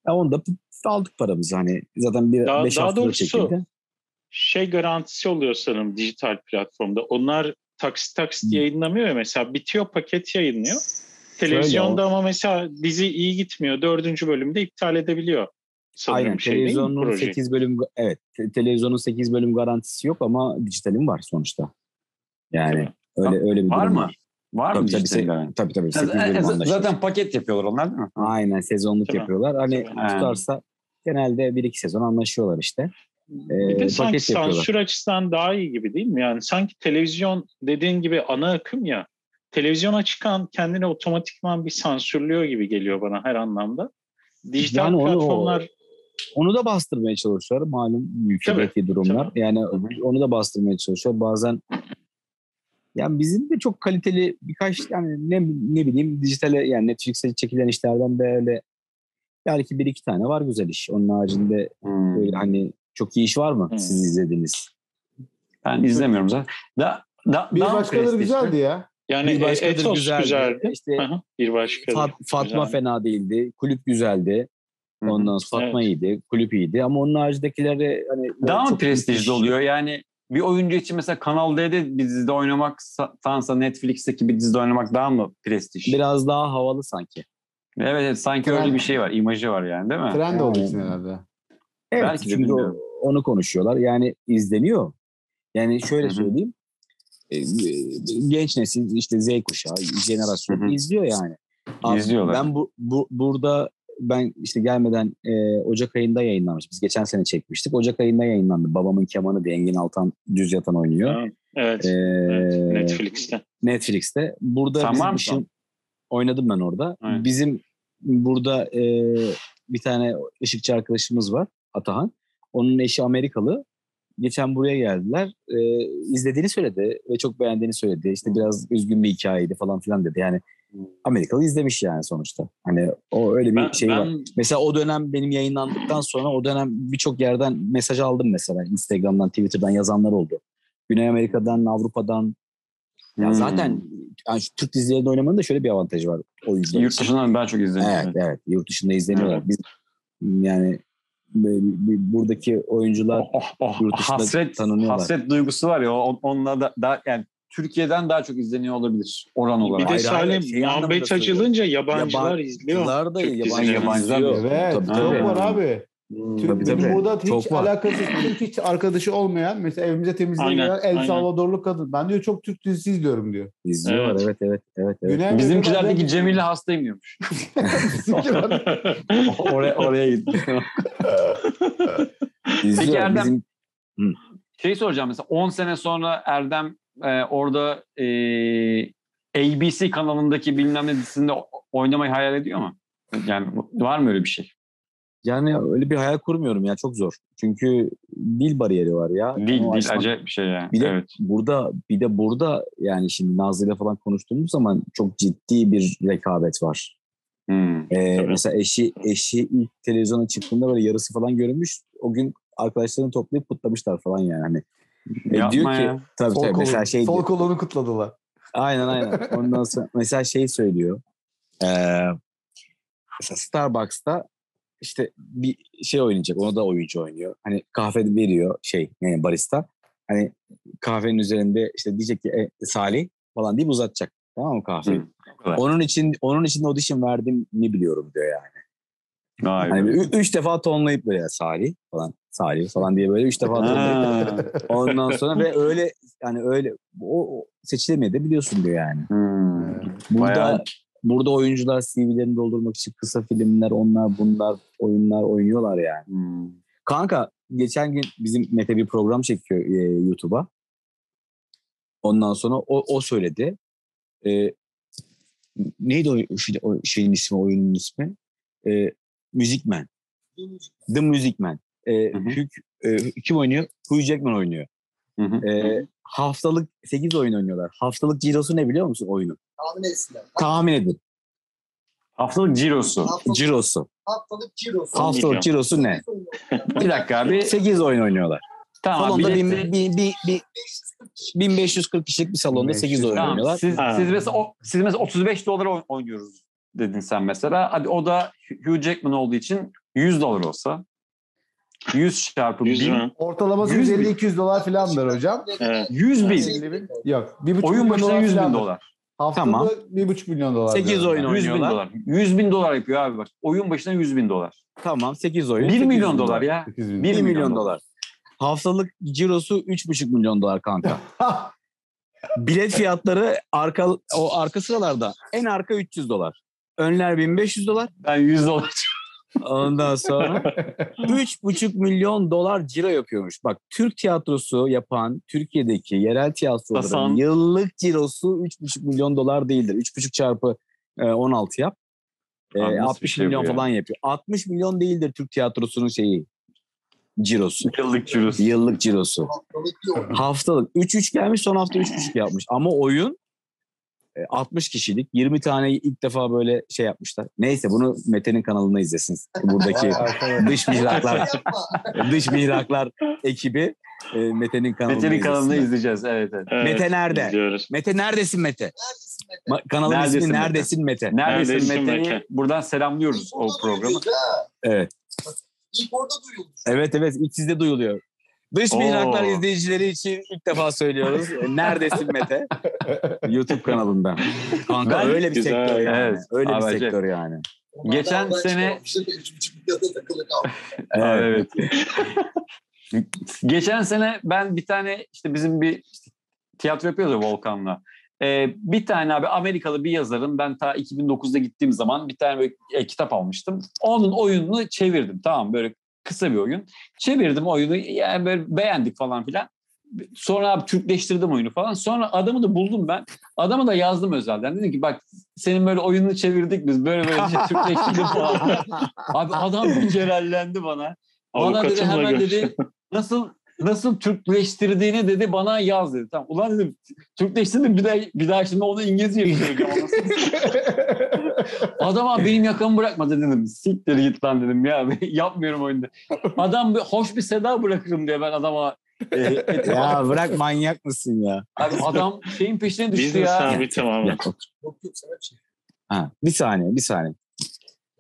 Ya onu da aldık paramızı hani zaten bir daha, beş daha haftada çekildi. Şey garantisi oluyor sanırım dijital platformda. Onlar taksit taksit yayınlamıyor ya mesela bitiyor paket yayınlıyor. Televizyonda ama mesela dizi iyi gitmiyor. Dördüncü bölümde iptal edebiliyor. Sanırım Aynen şey televizyonun 8 bölüm evet televizyonun 8 bölüm garantisi yok ama dijitalin var sonuçta. Yani öyle öyle bir var mı? Var. Var tabii, mı tabii, se- tabii tabii. Zaten, zaten paket yapıyorlar onlar değil mi? Aynen sezonluk tabii. yapıyorlar. Hani tabii. tutarsa genelde bir iki sezon anlaşıyorlar işte. Ee, bir de sanki sansür açısından daha iyi gibi değil mi? Yani sanki televizyon dediğin gibi ana akım ya. Televizyona çıkan kendini otomatikman bir sansürlüyor gibi geliyor bana her anlamda. Dijital yani platformlar onu, onu da bastırmaya çalışıyor malum ülkedeki durumlar. Tabii. Yani onu da bastırmaya çalışıyor. Bazen yani bizim de çok kaliteli birkaç yani ne ne bileyim dijitale yani Netflix'e çekilen işlerden böyle belki bir iki tane var güzel iş. Onun haricinde hmm. böyle hani çok iyi iş var mı hmm. siz izlediniz? Ben izlemiyorum zaten. Da, da, bir başkaları güzeldi ya. Yani bir başkadır Etos güzeldi. güzeldi. İşte bir başka. Fat, Fatma güzeldi. fena değildi. Kulüp güzeldi. Ondan sonra Fatma evet. iyiydi. Kulüp iyiydi. Ama onun haricindekileri hani daha mı prestijli oluyor? Yani bir oyuncu için mesela Kanal D'de bir dizide oynamak tansa Netflix'teki bir dizide oynamak daha mı prestij? Biraz daha havalı sanki. Evet, evet sanki Trend. öyle bir şey var. imajı var yani değil mi? Trend olduğu için herhalde. Evet Belki çünkü o, onu konuşuyorlar. Yani izleniyor. Yani şöyle Hı-hı. söyleyeyim. E, genç nesil işte Z kuşağı, jenerasyon Hı-hı. izliyor yani. İzliyorlar. Ben bu, bu burada ben işte gelmeden e, Ocak ayında yayınlanmış. Biz geçen sene çekmiştik. Ocak ayında yayınlandı. Babamın kemanı diye Engin Altan düz yatan oynuyor. Evet. Ee, evet. Netflix'te. Netflix'te. Burada var mısın? oynadım ben orada. Evet. Bizim burada e, bir tane ışıkçı arkadaşımız var. Atahan. Onun eşi Amerikalı. Geçen buraya geldiler. E, izlediğini söyledi ve çok beğendiğini söyledi. İşte biraz üzgün bir hikayeydi falan filan dedi. Yani Amerikalı izlemiş yani sonuçta. Hani o öyle bir ben, şey ben... var. Mesela o dönem benim yayınlandıktan sonra o dönem birçok yerden mesaj aldım mesela. Instagram'dan, Twitter'dan yazanlar oldu. Güney Amerika'dan, Avrupa'dan. Ya hmm. zaten yani şu Türk dizilerinde oynamanın da şöyle bir avantajı var oyuncular. Yurt dışından ben çok izleniyor. Evet, evet. Yurt dışında izleniyorlar. Evet. Biz yani buradaki oyuncular oh, oh, oh. dışında hasret, tanınıyorlar. Hasret duygusu var ya onunla da, da yani Türkiye'den daha çok izleniyor olabilir oran olarak. Bir de Salim şey muhabbet açılınca yabancılar Yaban, izliyor. Yabancılar da yabancılar, yabancılar izliyor. Evet tabii, çok var abi. Hmm, Türk, tabii, tabii. burada hiç çok alakası Türk hiç arkadaşı olmayan mesela evimize temizliğe gelen El. Salvadorlu kadın. Ben diyor çok Türk dizisi izliyorum diyor. İzliyorlar evet evet evet. evet, evet. Bizimkilerdeki Cemil'le hastaymıyormuş. (laughs) (laughs) oraya, oraya gitti. (laughs) Peki Erdem bizim... şey soracağım mesela 10 sene sonra Erdem e, orada e, ABC kanalındaki bilmem ne dizisinde oynamayı hayal ediyor mu? Yani var mı öyle bir şey? Yani öyle bir hayal kurmuyorum ya çok zor. Çünkü dil bariyeri var ya. Dil, dil acayip bir şey yani. Bir de evet. burada bir de burada yani şimdi Nazlı ile falan konuştuğumuz zaman çok ciddi bir rekabet var. Hmm, ee, mesela eşi eşi ilk televizyona çıktığında böyle yarısı falan görünmüş. O gün arkadaşlarını toplayıp kutlamışlar falan yani. Hani e, diyor ki tabii tabii mesela şey Sol kolunu kutladılar. Aynen aynen. Ondan sonra mesela şey söylüyor. Ee, mesela Starbucks'ta işte bir şey oynayacak. Onu da oyuncu oynuyor. Hani kahve veriyor şey yani barista. Hani kahvenin üzerinde işte diyecek ki e, Salih falan deyip uzatacak. Tamam mı kahveyi? Hı, onun için onun için audition verdim ne biliyorum diyor yani. Vay hani üç defa tonlayıp böyle Salih falan Salih falan diye böyle üç defa tonlayıp ondan sonra ve öyle yani öyle o, o seçilemedi biliyorsun diyor yani. Hmm. Burada Bayağı... burada oyuncular CV'lerini doldurmak için kısa filmler onlar bunlar oyunlar oynuyorlar yani. Hmm. Kanka geçen gün bizim Mete bir program çekiyor e, YouTube'a. Ondan sonra o, o söyledi. E, neydi o, o şeyin ismi, oyunun ismi? E, Music Man. The Music Man. E, Hugh, e, kim oynuyor? Hugh Jackman oynuyor. Hı hı. E, haftalık 8 oyun oynuyorlar. Haftalık cirosu ne biliyor musun oyunu? Tahmin etsinler. Tahmin edin. Haftalık cirosu. Haftalık, cirosu. Haftalık cirosu. Haftalık cirosu ne? (laughs) bir dakika abi. 8 oyun oynuyorlar. Tamam. Salonda bin, bin, bin, bin, 1540 kişilik bir salonda 8 oyun tamam. oynuyorlar. Siz, siz, mesela, o, siz mesela 35 dolara oynuyoruz dedin sen mesela. Hadi o da Hugh Jackman olduğu için 100 dolar olsa. 100 çarpı 100 bin. Ortalaması 100 bin. 150-200 dolar filandır hocam. Evet. 100 bin. 150 bin. Yok. 1,5 Oyun milyon başına dolar 100 bin dolar. Haftada Tamam. 1,5 milyon dolar. 8 diyorum oyun ben. 100 bin dolar. 100 bin dolar yapıyor abi bak. Oyun başına 100 bin dolar. Tamam 8 oyun. 1 800 milyon bin dolar ya. 8 bin 1 1 milyon milyon dolar. Haftalık cirosu 3,5 milyon dolar kanka. (laughs) Bilet fiyatları arka o arka sıralarda en arka 300 dolar. Önler 1500 dolar. Ben 100 dolar. Ondan sonra (laughs) 3,5 milyon dolar ciro yapıyormuş. Bak Türk tiyatrosu yapan Türkiye'deki yerel tiyatroların Hasan. yıllık cirosu 3,5 milyon dolar değildir. 3,5 çarpı e, 16 yap. E, Abi nasıl bir 60 şey milyon ya? falan yapıyor. 60 milyon değildir Türk tiyatrosunun şeyi. Cirosu. Yıllık cirosu. Yıllık cirosu. Haftalık diyor. Haftalık 3-3 gelmiş son hafta 3,5 yapmış. Ama oyun e, 60 kişilik 20 tane ilk defa böyle şey yapmışlar. Neyse bunu Mete'nin kanalında izlesin. Buradaki (laughs) dış mihraklar dış mihraklar ekibi e, Mete'nin kanalında Mete'nin kanalında izleyeceğiz. Evet, evet. Evet, Mete nerede? izliyoruz. Mete neredesin Mete? Neredesin Mete? Kanalın Neredesin ismi Mete? Neredesin Mete? Neredesin, Neredesin Mete'yi Mete? buradan selamlıyoruz o programı. Evet. İlk orada duyulmuş. Evet evet ilk sizde duyuluyor. Dış Oo. mihraklar izleyicileri için ilk defa söylüyoruz. E, Neredesin Mete? (laughs) YouTube kanalından. Kanka Ben- öyle bir Güzel, sektör yani. evet. Öyle bir Abi, sektör yani. Onlardan Geçen sene- (laughs) evet. Geçen sene ben bir tane işte bizim bir işte tiyatro yapıyoruz ya Volkan'la. Ee, bir tane abi Amerikalı bir yazarın ben ta 2009'da gittiğim zaman bir tane böyle, e, kitap almıştım. Onun oyununu çevirdim tamam böyle kısa bir oyun. Çevirdim oyunu yani böyle beğendik falan filan. Sonra abi Türkleştirdim oyunu falan. Sonra adamı da buldum ben. Adamı da yazdım özelden. Dedim ki bak senin böyle oyununu çevirdik biz. Böyle böyle şey Türkleştirdim falan. (laughs) Abi adam bir celallendi bana. Bana dedi hemen görüştüm. dedi nasıl nasıl Türkleştirdiğini dedi bana yaz dedi. Tamam ulan dedim Türkleştirdim bir daha bir daha şimdi onu İngilizce yapacağım. (laughs) Adam abi benim yakamı bırakmadı dedim. Siktir git lan dedim ya (laughs) yapmıyorum oyunda. Adam bir, hoş bir seda bırakırım diye ben adama e, etim- ya bırak manyak mısın ya? Abi adam şeyin peşine düştü Business ya. abi tamamen. Ya, Yok yok sana bir şey. ha, bir saniye bir saniye.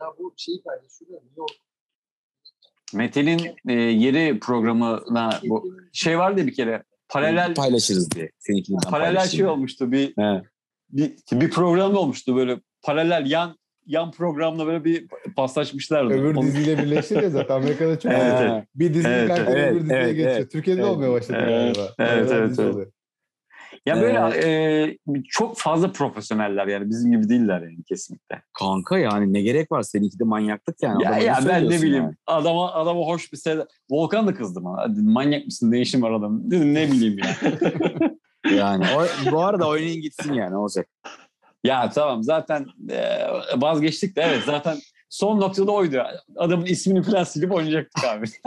Ya bu şeyi paylaşıyor. New York. Mete'nin e, yeri programına bu şey vardı bir kere paralel Paylaşırız diye. Seninkinden paralel şey olmuştu bir He. bir, bir program olmuştu böyle paralel yan yan programla böyle bir paslaşmışlardı. Öbür Onu- diziyle birleşti ya zaten Amerika'da çok. (laughs) Evet, evet. Bir dizi Evet, kanka evet, öbür diziye evet, geçiyor. evet. Türkiye'de de Evet. olmaya başladı Evet, galiba. evet, Paralel evet, evet. oluyor. Ya böyle e, çok fazla profesyoneller yani bizim gibi değiller yani kesinlikle. Kanka yani ne gerek var? Seninki de manyaklık yani. Ya, ya ben ne bileyim yani? adama adama hoş bir seda. Volkan da kızdı bana. Manyak mısın ne işin var adam. Dedim ne bileyim ya. (laughs) Yani o, bu arada oynayın gitsin yani olacak. Ya tamam zaten e, vazgeçtik de evet zaten son noktada oydu. Adamın ismini falan silip oynayacaktık abi. (laughs)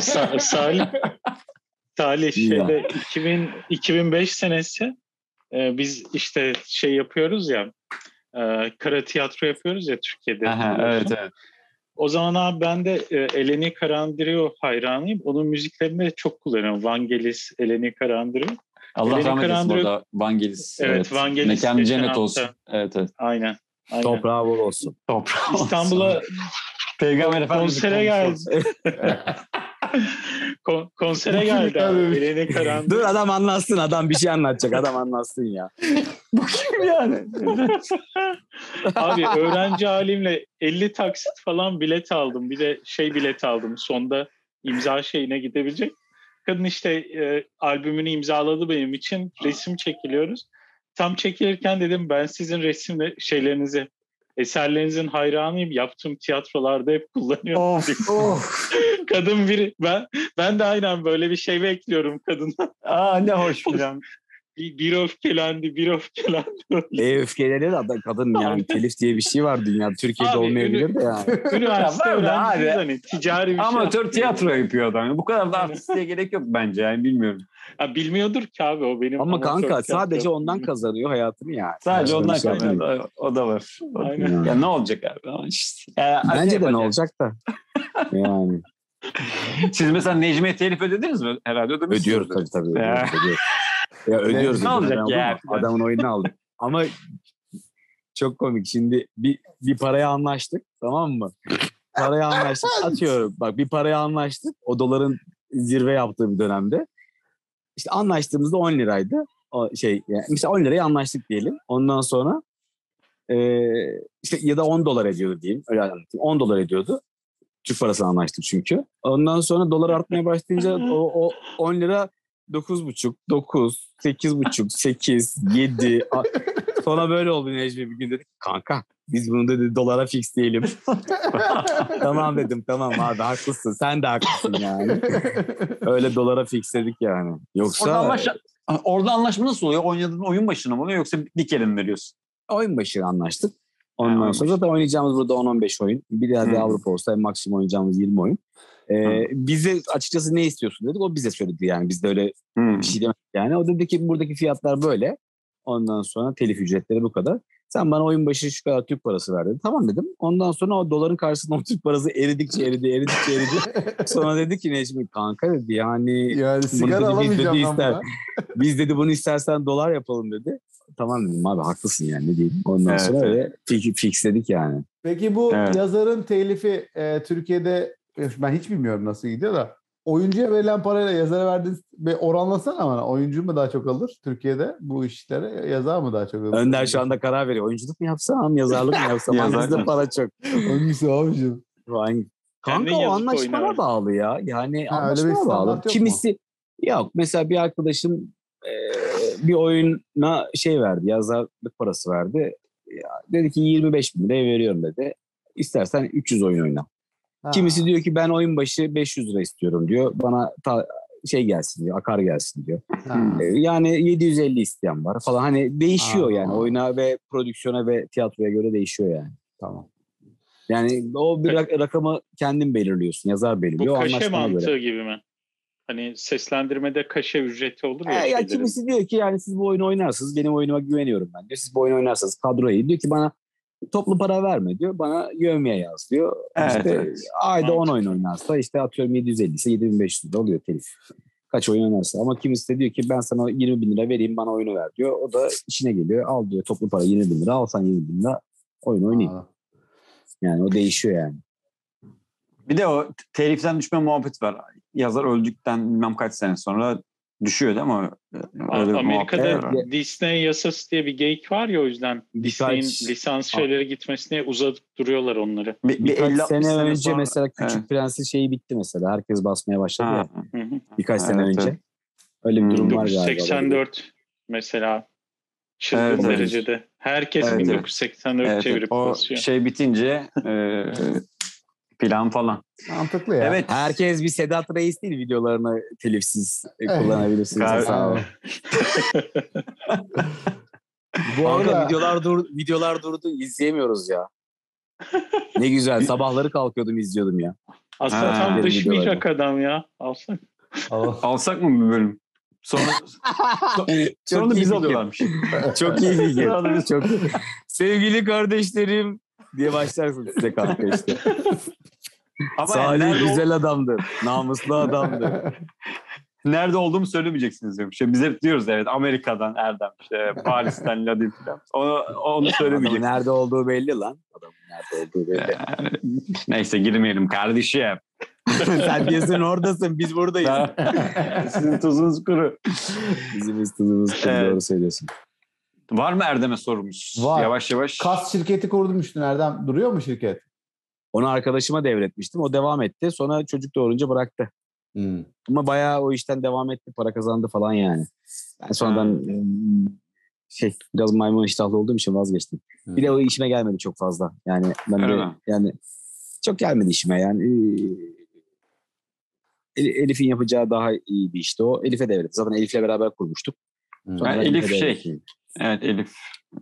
Sa- Salih, Salih şeyde 2000, 2005 senesi e, biz işte şey yapıyoruz ya e, kara tiyatro yapıyoruz ya Türkiye'de. Aha, evet evet. O zaman abi ben de e, Eleni Karandrio hayranıyım. Onun müziklerini de çok kullanıyorum. Vangelis, Eleni Karandrio. Allah Eleni rahmet eylesin orada Vangelis. Evet, Vangelis Mekanı geçen cennet olsun. Evet evet. Aynen. aynen. Toprağı bol olsun. Toprağı (laughs) İstanbul'a. Peygamber Efendimiz konsere geldi. (laughs) Kon- konsere geldi. Eleni Karandrio. Dur adam anlatsın adam bir şey anlatacak adam anlatsın ya. (laughs) Bu kim yani? Abi öğrenci halimle 50 taksit falan bilet aldım. Bir de şey bilet aldım. Sonda imza şeyine gidebilecek. Kadın işte e, albümünü imzaladı benim için. Resim çekiliyoruz. Tam çekilirken dedim ben sizin resimle şeylerinizi eserlerinizin hayranıyım. Yaptığım tiyatrolarda hep kullanıyorum. of of. (laughs) Kadın biri ben ben de aynen böyle bir şey bekliyorum kadından. Aa ne hoş (laughs) filan. Bir, bir öfkelendi, bir öfkelendi. E öfkeleri de adam- kadın yani telif diye bir şey var dünyada. Türkiye'de Abi, olmayabilir de yani. (laughs) Üniversite Ya öğrencisiyiz abi. hani ticari bir şey Amatör yapmıyor. tiyatro yapıyor adam. Bu kadar da artistliğe gerek yok bence yani bilmiyorum. Ha, bilmiyordur ki abi o benim. Ama kanka sadece yaptığımı. ondan kazanıyor hayatını yani. Sadece ondan şey kaynaklı. O da var. Aynen. Ya ne olacak abi? İşte. Ya, Bence de ne olacak da. Yani Siz mesela Necmiye telif ödediniz mi? Herhalde ödemişsiniz. ödüyoruz tabii tabii. Ya. Ödüyoruz, ödüyoruz. Ya ödüyoruz. Ne olacak ya? mı? Adamın oyununu aldık. Ama çok komik. Şimdi bir, bir paraya anlaştık tamam mı? parayı anlaştık. Atıyorum bak bir parayı anlaştık. O doların zirve yaptığı bir dönemde. İşte anlaştığımızda 10 liraydı. O şey yani mesela 10 liraya anlaştık diyelim. Ondan sonra e, işte ya da 10 dolar ediyordu diyeyim. Öyle anlatayım. 10 dolar ediyordu. Türk parasını anlaştık çünkü. Ondan sonra dolar artmaya başlayınca o, o 10 lira 9,5, 9, 8,5, 8, 7. Sonra böyle oldu Necmi bir gün dedik kanka biz bunu dedi dolara fix diyelim. (laughs) tamam dedim tamam abi haklısın sen de haklısın yani. (laughs) Öyle dolara fixledik yani. Yoksa... Orada, anlaşma, orada anlaşma nasıl oluyor? Oynadığın oyun başına mı oluyor yoksa bir kere mi veriyorsun? Oyun başı anlaştık. Ondan ha, sonra zaten oynayacağımız burada 10-15 oyun. Bir yerde hmm. Avrupa olsa maksimum oynayacağımız 20 oyun. Ee, bize açıkçası ne istiyorsun dedik. O bize söyledi yani. Biz de öyle hmm. bir şey demedik yani. O dedi ki buradaki fiyatlar böyle. Ondan sonra telif ücretleri bu kadar. Sen bana oyun başı şu kadar Türk parası ver dedi. Tamam dedim. Ondan sonra o doların karşısında o Türk parası eridikçe eridi, eridikçe eridi. (laughs) sonra dedi ki Necmi kanka dedi yani, yani sigara alamayacağım biz, ister, (laughs) biz dedi bunu istersen dolar yapalım dedi. Tamam dedim abi haklısın yani ne diyeyim. Ondan evet, sonra evet. öyle fixledik yani. Peki bu evet. yazarın telifi e, Türkiye'de ben hiç bilmiyorum nasıl gidiyor da oyuncuya verilen parayla yazara verdiğiniz bir oranlasana bana. Oyuncu mu daha çok alır Türkiye'de bu işlere? Yazar mı daha çok alır? Önder şu anda karar veriyor. Oyunculuk mu yapsam, yazarlık mı yapsam? (laughs) Bizde para çok. Hangisi abicim? Hangi? Kanka o anlaşmana bağlı ya. Yani ha, anlaşmana bağlı. Kimisi mu? yok. Mesela bir arkadaşım e, bir oyuna şey verdi. Yazarlık parası verdi. Ya, dedi ki 25 bin liraya veriyorum dedi. İstersen 300 oyun oyna. Ha. Kimisi diyor ki ben oyun başı 500 lira istiyorum diyor. Bana ta, şey gelsin diyor, akar gelsin diyor. Ha. Ee, yani 750 isteyen var falan. Hani değişiyor ha. yani oyuna ve prodüksiyona ve tiyatroya göre değişiyor yani. Tamam. Yani o bir rak- rakamı kendin belirliyorsun, yazar belirliyor. Bu kaşe mantığı göre. gibi mi? Hani seslendirmede kaşe ücreti olur ya. E, ya kimisi diyor ki yani siz bu oyunu oynarsınız, benim oyunuma güveniyorum ben diyor. Siz bu oyunu oynarsanız kadroyu diyor ki bana toplu para verme diyor. Bana yövmeye yaz diyor. Evet, işte evet. ayda 10 oyun oynarsa işte atıyorum 750 ise 7500 lira oluyor telif. Kaç oyun oynarsa. Ama kimisi de diyor ki ben sana 20 bin lira vereyim bana oyunu ver diyor. O da işine geliyor. Al diyor toplu para 20 bin lira. Alsan 20 bin lira oyun oynayayım. Aa. Yani o değişiyor yani. Bir de o teliften düşme muhabbet var. Yazar öldükten bilmem kaç sene sonra düşüyor değil mi? Öyle Amerika'da. Disney yasası diye bir geyik var ya o yüzden Disney'in lisans şeyleri gitmesine uzatıp duruyorlar onları. Bir, bir sene, sene önce sonra... mesela Küçük evet. Prensin şeyi bitti mesela. Herkes basmaya başladı ha. ya. Birkaç evet, sene önce. Evet. Öyle bir durum var galiba. 1984 mesela çılgın evet, derecede. Evet. Herkes evet, 1984 evet, çevirip o basıyor. şey bitince e, plan falan. Mantıklı ya. Evet. Herkes bir Sedat Reis değil videolarını telifsiz kullanabilirsiniz. Sağ olun. (laughs) Bu arada videolar dur videolar durdu izleyemiyoruz ya. Ne güzel sabahları kalkıyordum izliyordum ya. Aslında ha, tam dış mihrak adam ya. Alsak. Alsak mı bir bölüm? Sonra (laughs) sonra da biz alıyorlarmış. Çok iyi fikir. Çok Sevgili kardeşlerim diye başlarsın size kanka işte. Ama Salih yani güzel o... adamdı. Namuslu adamdı. nerede olduğumu söylemeyeceksiniz diyorum. İşte biz hep diyoruz evet Amerika'dan Erdem, işte Paris'ten (laughs) Ladim falan. Onu, onu söylemeyeceksiniz. Adamın nerede olduğu belli lan. Adamın nerede olduğu belli. Neyse girmeyelim kardeşim. (laughs) Sen diyorsun oradasın biz buradayız. (laughs) Sizin tuzunuz kuru. Bizim tuzumuz kuru evet. doğru söylüyorsun. Var mı Erdem'e sorumuz? Var. Yavaş yavaş. Kas şirketi kurdum üstüne Erdem. Duruyor mu şirket? Onu arkadaşıma devretmiştim. O devam etti. Sonra çocuk doğurunca bıraktı. Hmm. Ama bayağı o işten devam etti. Para kazandı falan yani. Ben sonradan hmm. şey biraz maymun iştahlı olduğum için vazgeçtim. Hmm. Bir de o işime gelmedi çok fazla. Yani ben de yani çok gelmedi işime yani. Elif'in yapacağı daha iyi bir işti o. Elif'e devretti. Zaten Elif'le beraber kurmuştuk. Sonra yani Elif şey, evet Elif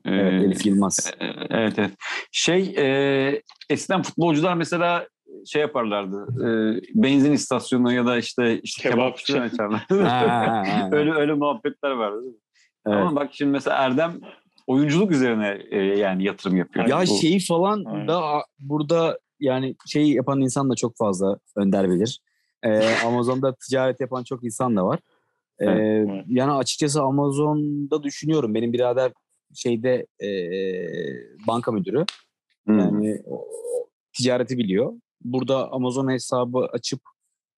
Evet, Elif Yılmaz. Evet, evet. Şey, e, eskiden futbolcular mesela şey yaparlardı. E, benzin istasyonu ya da işte, işte kebapçı açarlardı. (laughs) öyle öyle muhabbetler vardı. Evet. Ama bak şimdi mesela Erdem oyunculuk üzerine e, yani yatırım yapıyor. Ya bu. şeyi falan Aynen. da burada yani şey yapan insan da çok fazla Önder bilir. Ee, (laughs) Amazon'da ticaret yapan çok insan da var. Ee, evet. Yani açıkçası Amazon'da düşünüyorum. Benim birader şeyde e, banka müdürü. Hmm. Yani o, ticareti biliyor. burada Amazon hesabı açıp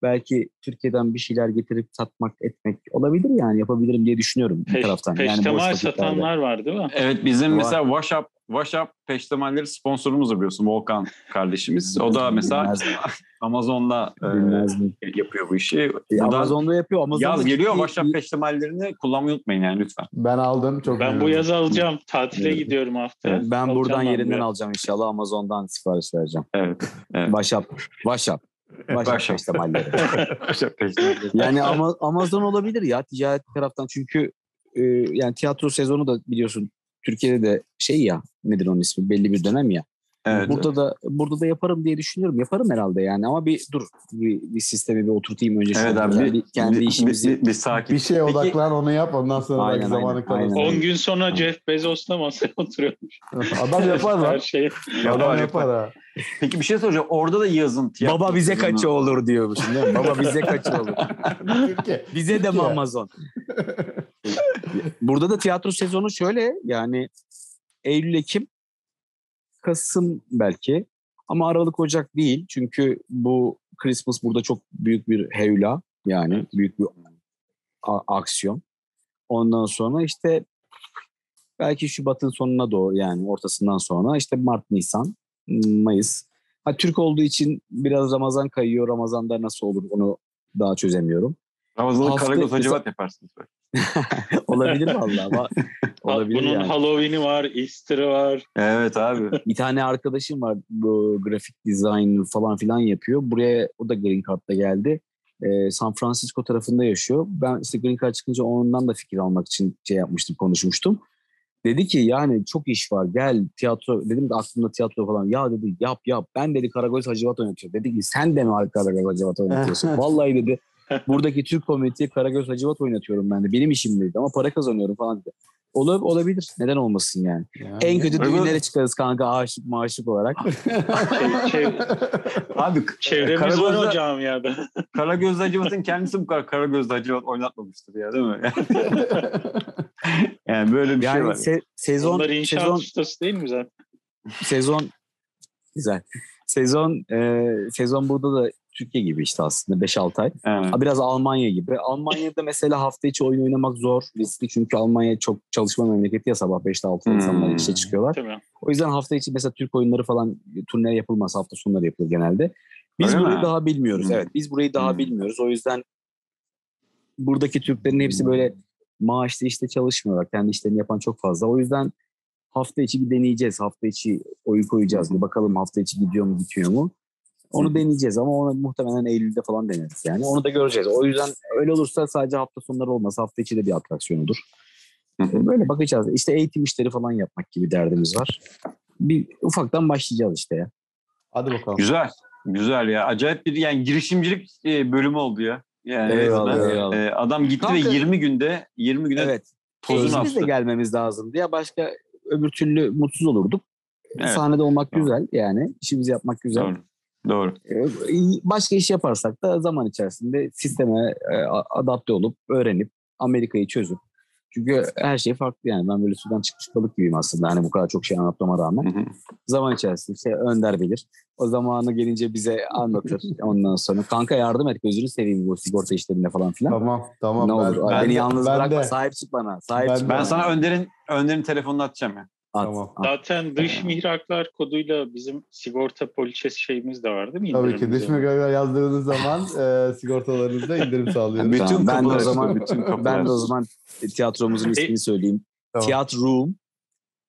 belki Türkiye'den bir şeyler getirip satmak etmek olabilir yani yapabilirim diye düşünüyorum Peş, bir taraftan. Peştemal yani satanlar var değil mi? Evet bizim var. mesela WhatsApp WhatsApp peştemalleri sponsorumuz biliyorsun Volkan kardeşimiz. O da mesela Amazon'da e, yapıyor bu işi. E, Amazon'da yapıyor. Amazon'da yaz geliyor WhatsApp peştemallerini kullanmayı unutmayın yani lütfen. Ben aldım çok. Ben bu yaz alacağım. Tatile evet. gidiyorum hafta. Evet. Ben alacağım buradan yerinden alacağım. alacağım inşallah. Amazon'dan sipariş vereceğim. Evet. evet. WhatsApp. WhatsApp. Başak peştemalleri. yani ama, Amazon olabilir ya ticaret taraftan çünkü e, yani tiyatro sezonu da biliyorsun Türkiye'de de şey ya nedir onun ismi belli bir dönem ya. Evet, burada evet. da burada da yaparım diye düşünüyorum. Yaparım herhalde yani ama bir dur bir, bir sistemi bir oturtayım önce. Evet abi bir, kendi bir, işimizi bir, bir, sakin. Bir şeye odaklan onu yap ondan sonra aynen, zamanı kalır. 10 gün sonra Jeff Bezos'la masaya (laughs) oturuyormuş. (laughs) Adam yapar lan. Her şeyi. Adam yapar ha. Peki bir şey soracağım. Orada da yazın. Baba bize kaçı olur diyormuş. Değil mi? Baba bize kaçı olur. (laughs) bize de mi Amazon? Burada da tiyatro sezonu şöyle yani Eylül Ekim Kasım belki ama Aralık Ocak değil. Çünkü bu Christmas burada çok büyük bir hevla yani büyük bir aksiyon. Ondan sonra işte belki Şubat'ın sonuna doğru yani ortasından sonra işte Mart, Nisan, Mayıs. Ha, Türk olduğu için biraz Ramazan kayıyor. Ramazan'da nasıl olur onu daha çözemiyorum. Ramazan'da Karagöz Hacivat yaparsınız. (laughs) Olabilir valla. (laughs) Olabilir Bunun yani. Halloween'i var, Easter'ı var. Evet abi. (laughs) bir tane arkadaşım var bu grafik dizayn falan filan yapıyor. Buraya o da Green Card'da geldi. Ee, San Francisco tarafında yaşıyor. Ben işte Green Card çıkınca ondan da fikir almak için şey yapmıştım, konuşmuştum. Dedi ki yani çok iş var gel tiyatro dedim de aklımda tiyatro falan ya dedi yap yap ben dedi Karagöz Hacivat oynatıyorum. Dedi ki sen de mi Karagöz Hacivat oynatıyorsun? (laughs) Vallahi dedi buradaki Türk komüniteye Karagöz Hacivat oynatıyorum ben de benim işim dedi ama para kazanıyorum falan dedi. Olab olabilir. Neden olmasın yani? yani en kötü düğünlere çıkarız kanka aşık maşık olarak. (laughs) Abi çevremiz Karagöz'de, var o camiada. (laughs) Karagöz Hacivat'ın kendisi bu kadar Karagöz Hacivat oynatmamıştır ya değil mi? (laughs) yani böyle bir şey yani şey var. Se- sezon, Onlar inşaat sezon, ustası değil mi zaten? Sezon güzel. Sezon e, sezon burada da Türkiye gibi işte aslında 5-6 ay. Evet. Biraz Almanya gibi. Almanya'da mesela hafta içi oyun oynamak zor. Riskli çünkü Almanya çok çalışma memleketi ya sabah 5'te 6'da hmm. insanlar işe çıkıyorlar. Tabii. O yüzden hafta içi mesela Türk oyunları falan turne yapılmaz. Hafta sonları yapılır genelde. Biz Öyle burayı mi? daha bilmiyoruz. Hmm. Evet biz burayı daha hmm. bilmiyoruz. O yüzden buradaki Türklerin hepsi böyle maaşlı işte çalışmıyorlar. Kendi işlerini yapan çok fazla. O yüzden hafta içi bir deneyeceğiz. Hafta içi oyun koyacağız. Bir bakalım hafta içi gidiyor mu gitmiyor mu. Onu deneyeceğiz ama onu muhtemelen Eylül'de falan deneriz yani. Onu da göreceğiz. O yüzden öyle olursa sadece hafta sonları olmaz. Hafta içi de bir atraksiyon olur. Böyle bakacağız. İşte eğitim işleri falan yapmak gibi derdimiz var. Bir ufaktan başlayacağız işte ya. Hadi bakalım. Güzel. Güzel ya. Acayip bir yani girişimcilik e, bölümü oldu ya. Yani eyvallah, eyvallah. E, adam gitti Kanka, ve 20 günde 20 güne evet. tozunu Biz de gelmemiz lazımdı ya. Başka öbür türlü mutsuz olurduk. Evet. Sahnede olmak Doğru. güzel yani. işimizi yapmak güzel. Doğru. Doğru. Ee, başka iş yaparsak da zaman içerisinde sisteme e, adapte olup öğrenip Amerika'yı çözüp çünkü her şey farklı yani. Ben böyle sudan çıkmış balık gibiyim aslında. Hani bu kadar çok şey anlatmama rağmen. Hı hı. Zaman içerisinde işte Önder bilir. O zamanı gelince bize anlatır. (laughs) Ondan sonra kanka yardım et gözünü seveyim bu sigorta işlerinde falan filan. Tamam tamam. Ne olur. Ben, Beni de, yalnız ben bırakma. De. Sahip çık bana. Sahip ben, çık ben bana. sana Önder'in Önder'in telefonunu atacağım ya. At, tamam. At. Zaten dış mihraklar koduyla bizim sigorta poliçesi şeyimiz de var değil mi? Tabii ki dış mihraklar yazdığınız zaman e, sigortalarınızda indirim (laughs) sağlıyoruz. Bütün tamam, ben de o zaman bütün ben de o zaman tiyatromuzun ismini söyleyeyim. Tamam. Theatre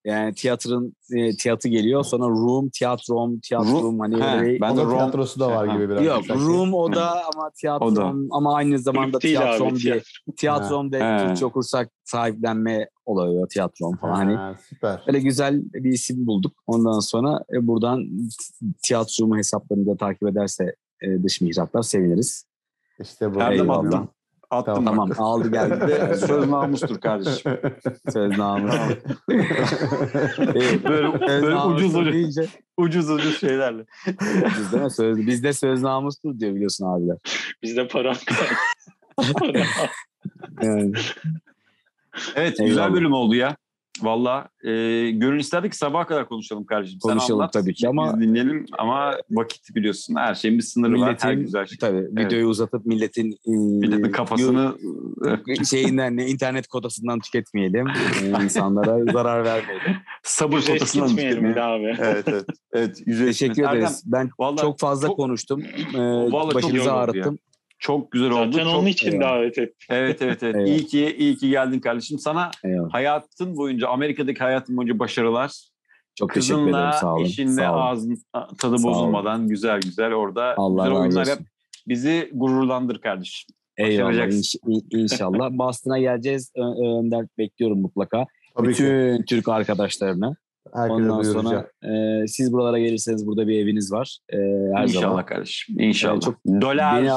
yani tiyatronun e, tiyatı geliyor. Sonra room, tiyatrom, tiyatrom hani He, öyle. Ben de room, tiyatrosu da var gibi biraz. Yok, room o da ama tiyatrom ama aynı zamanda tiyatrom diye. Tiyatrom de Türkçe okursak sahiplenme oluyor tiyatrom falan. Hani ha, süper. Öyle güzel bir isim bulduk. Ondan sonra e, buradan tiyatromu hesaplarını da takip ederse e, dış mihraklar seviniriz. İşte bu. Eyvallah. Attım tamam bak. aldı geldi. (laughs) Söz namustur kardeşim. Söz namus. (laughs) böyle böyle ucuz ucuz, deyince... ucuz ucuz şeylerle. Ucuz değil mi? Söz, bizde söz namustur diyor biliyorsun abiler. Bizde para. yani. (laughs) Evet Eyvallah. güzel bölüm oldu ya. Valla e, gönül isterdik sabah kadar konuşalım kardeşim. Konuşalım anlat, tabii ki ama. Biz dinleyelim ama vakit biliyorsun her şeyin bir sınırı milletin, var. Her güzel şey. Tabii evet. videoyu uzatıp milletin, e, milletin kafasını şeyinden ne internet kodasından tüketmeyelim. e, insanlara (laughs) zarar vermeyelim. Sabır Yüzey kodasından tüketmeyelim. abi. evet evet. evet Teşekkür ederiz. Ben vallahi çok fazla çok, konuştum. Ee, başınızı ağrıttım. Çok güzel oldu. Zaten çok, onun için eyvallah. davet ettim. Evet evet evet. iyi ki iyi ki geldin kardeşim. Sana eyvallah. hayatın boyunca Amerika'daki hayatın boyunca başarılar. Çok Kızınla, teşekkür ederim. Sağ olun. eşinle Sağ olun. ağzın tadı Sağ bozulmadan olun. güzel güzel orada Allah güzel oyunlar yap. Bizi gururlandır kardeşim. Eyvallah inş, inşallah. (laughs) Boston'a geleceğiz. Önder bekliyorum mutlaka. Tabii Bütün ki. Türk arkadaşlarına. Herkese Ondan sonra e, siz buralara gelirseniz burada bir eviniz var. E, her İnşallah zaman. kardeşim. İnşallah. Yani çok Dolar. Beni,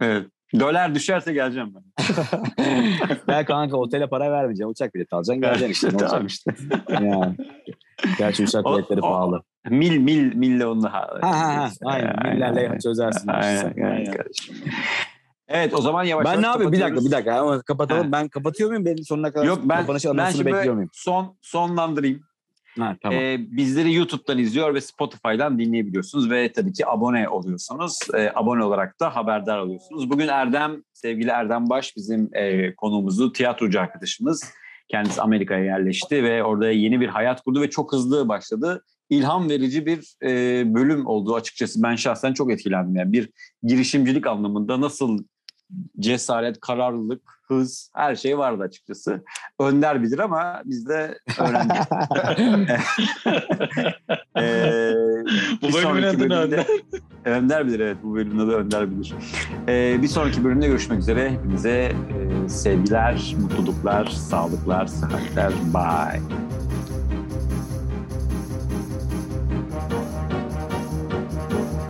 Evet. Dolar düşerse geleceğim ben. (laughs) ben kanka otele para vermeyeceğim. Uçak bileti alacaksın geleceksin işte. (laughs) tamam işte. yani. Gerçi uçak biletleri o, pahalı. Mil mil mille onunla. Ha ha ha. Aynen. aynen. Millerle aynen. çözersin. Aynen. aynen. aynen. Evet o zaman yavaş Ben ne yapayım? Bir dakika bir dakika. Ama kapatalım. Ha. Ben kapatıyor muyum? Benim sonuna kadar Yok ben, ben şimdi bekliyor muyum? Son, sonlandırayım. Ha, tamam. Ee, bizleri YouTube'dan izliyor ve Spotify'dan dinleyebiliyorsunuz ve tabii ki abone oluyorsunuz. Ee, abone olarak da haberdar oluyorsunuz. Bugün Erdem, sevgili Erdem Baş bizim e, konuğumuzu, tiyatrocu arkadaşımız. Kendisi Amerika'ya yerleşti ve orada yeni bir hayat kurdu ve çok hızlı başladı. İlham verici bir e, bölüm oldu açıkçası. Ben şahsen çok etkilendim. Yani bir girişimcilik anlamında nasıl cesaret, kararlılık, hız her şey vardı açıkçası. Önder bilir ama biz de öğrendik. (laughs) ee, bu bölümün adı Önder. Önder bilir evet bu bölümün adı Önder bilir. Ee, bir sonraki bölümde görüşmek üzere. Hepinize e, sevgiler, mutluluklar, sağlıklar, sıhhatler. Bye.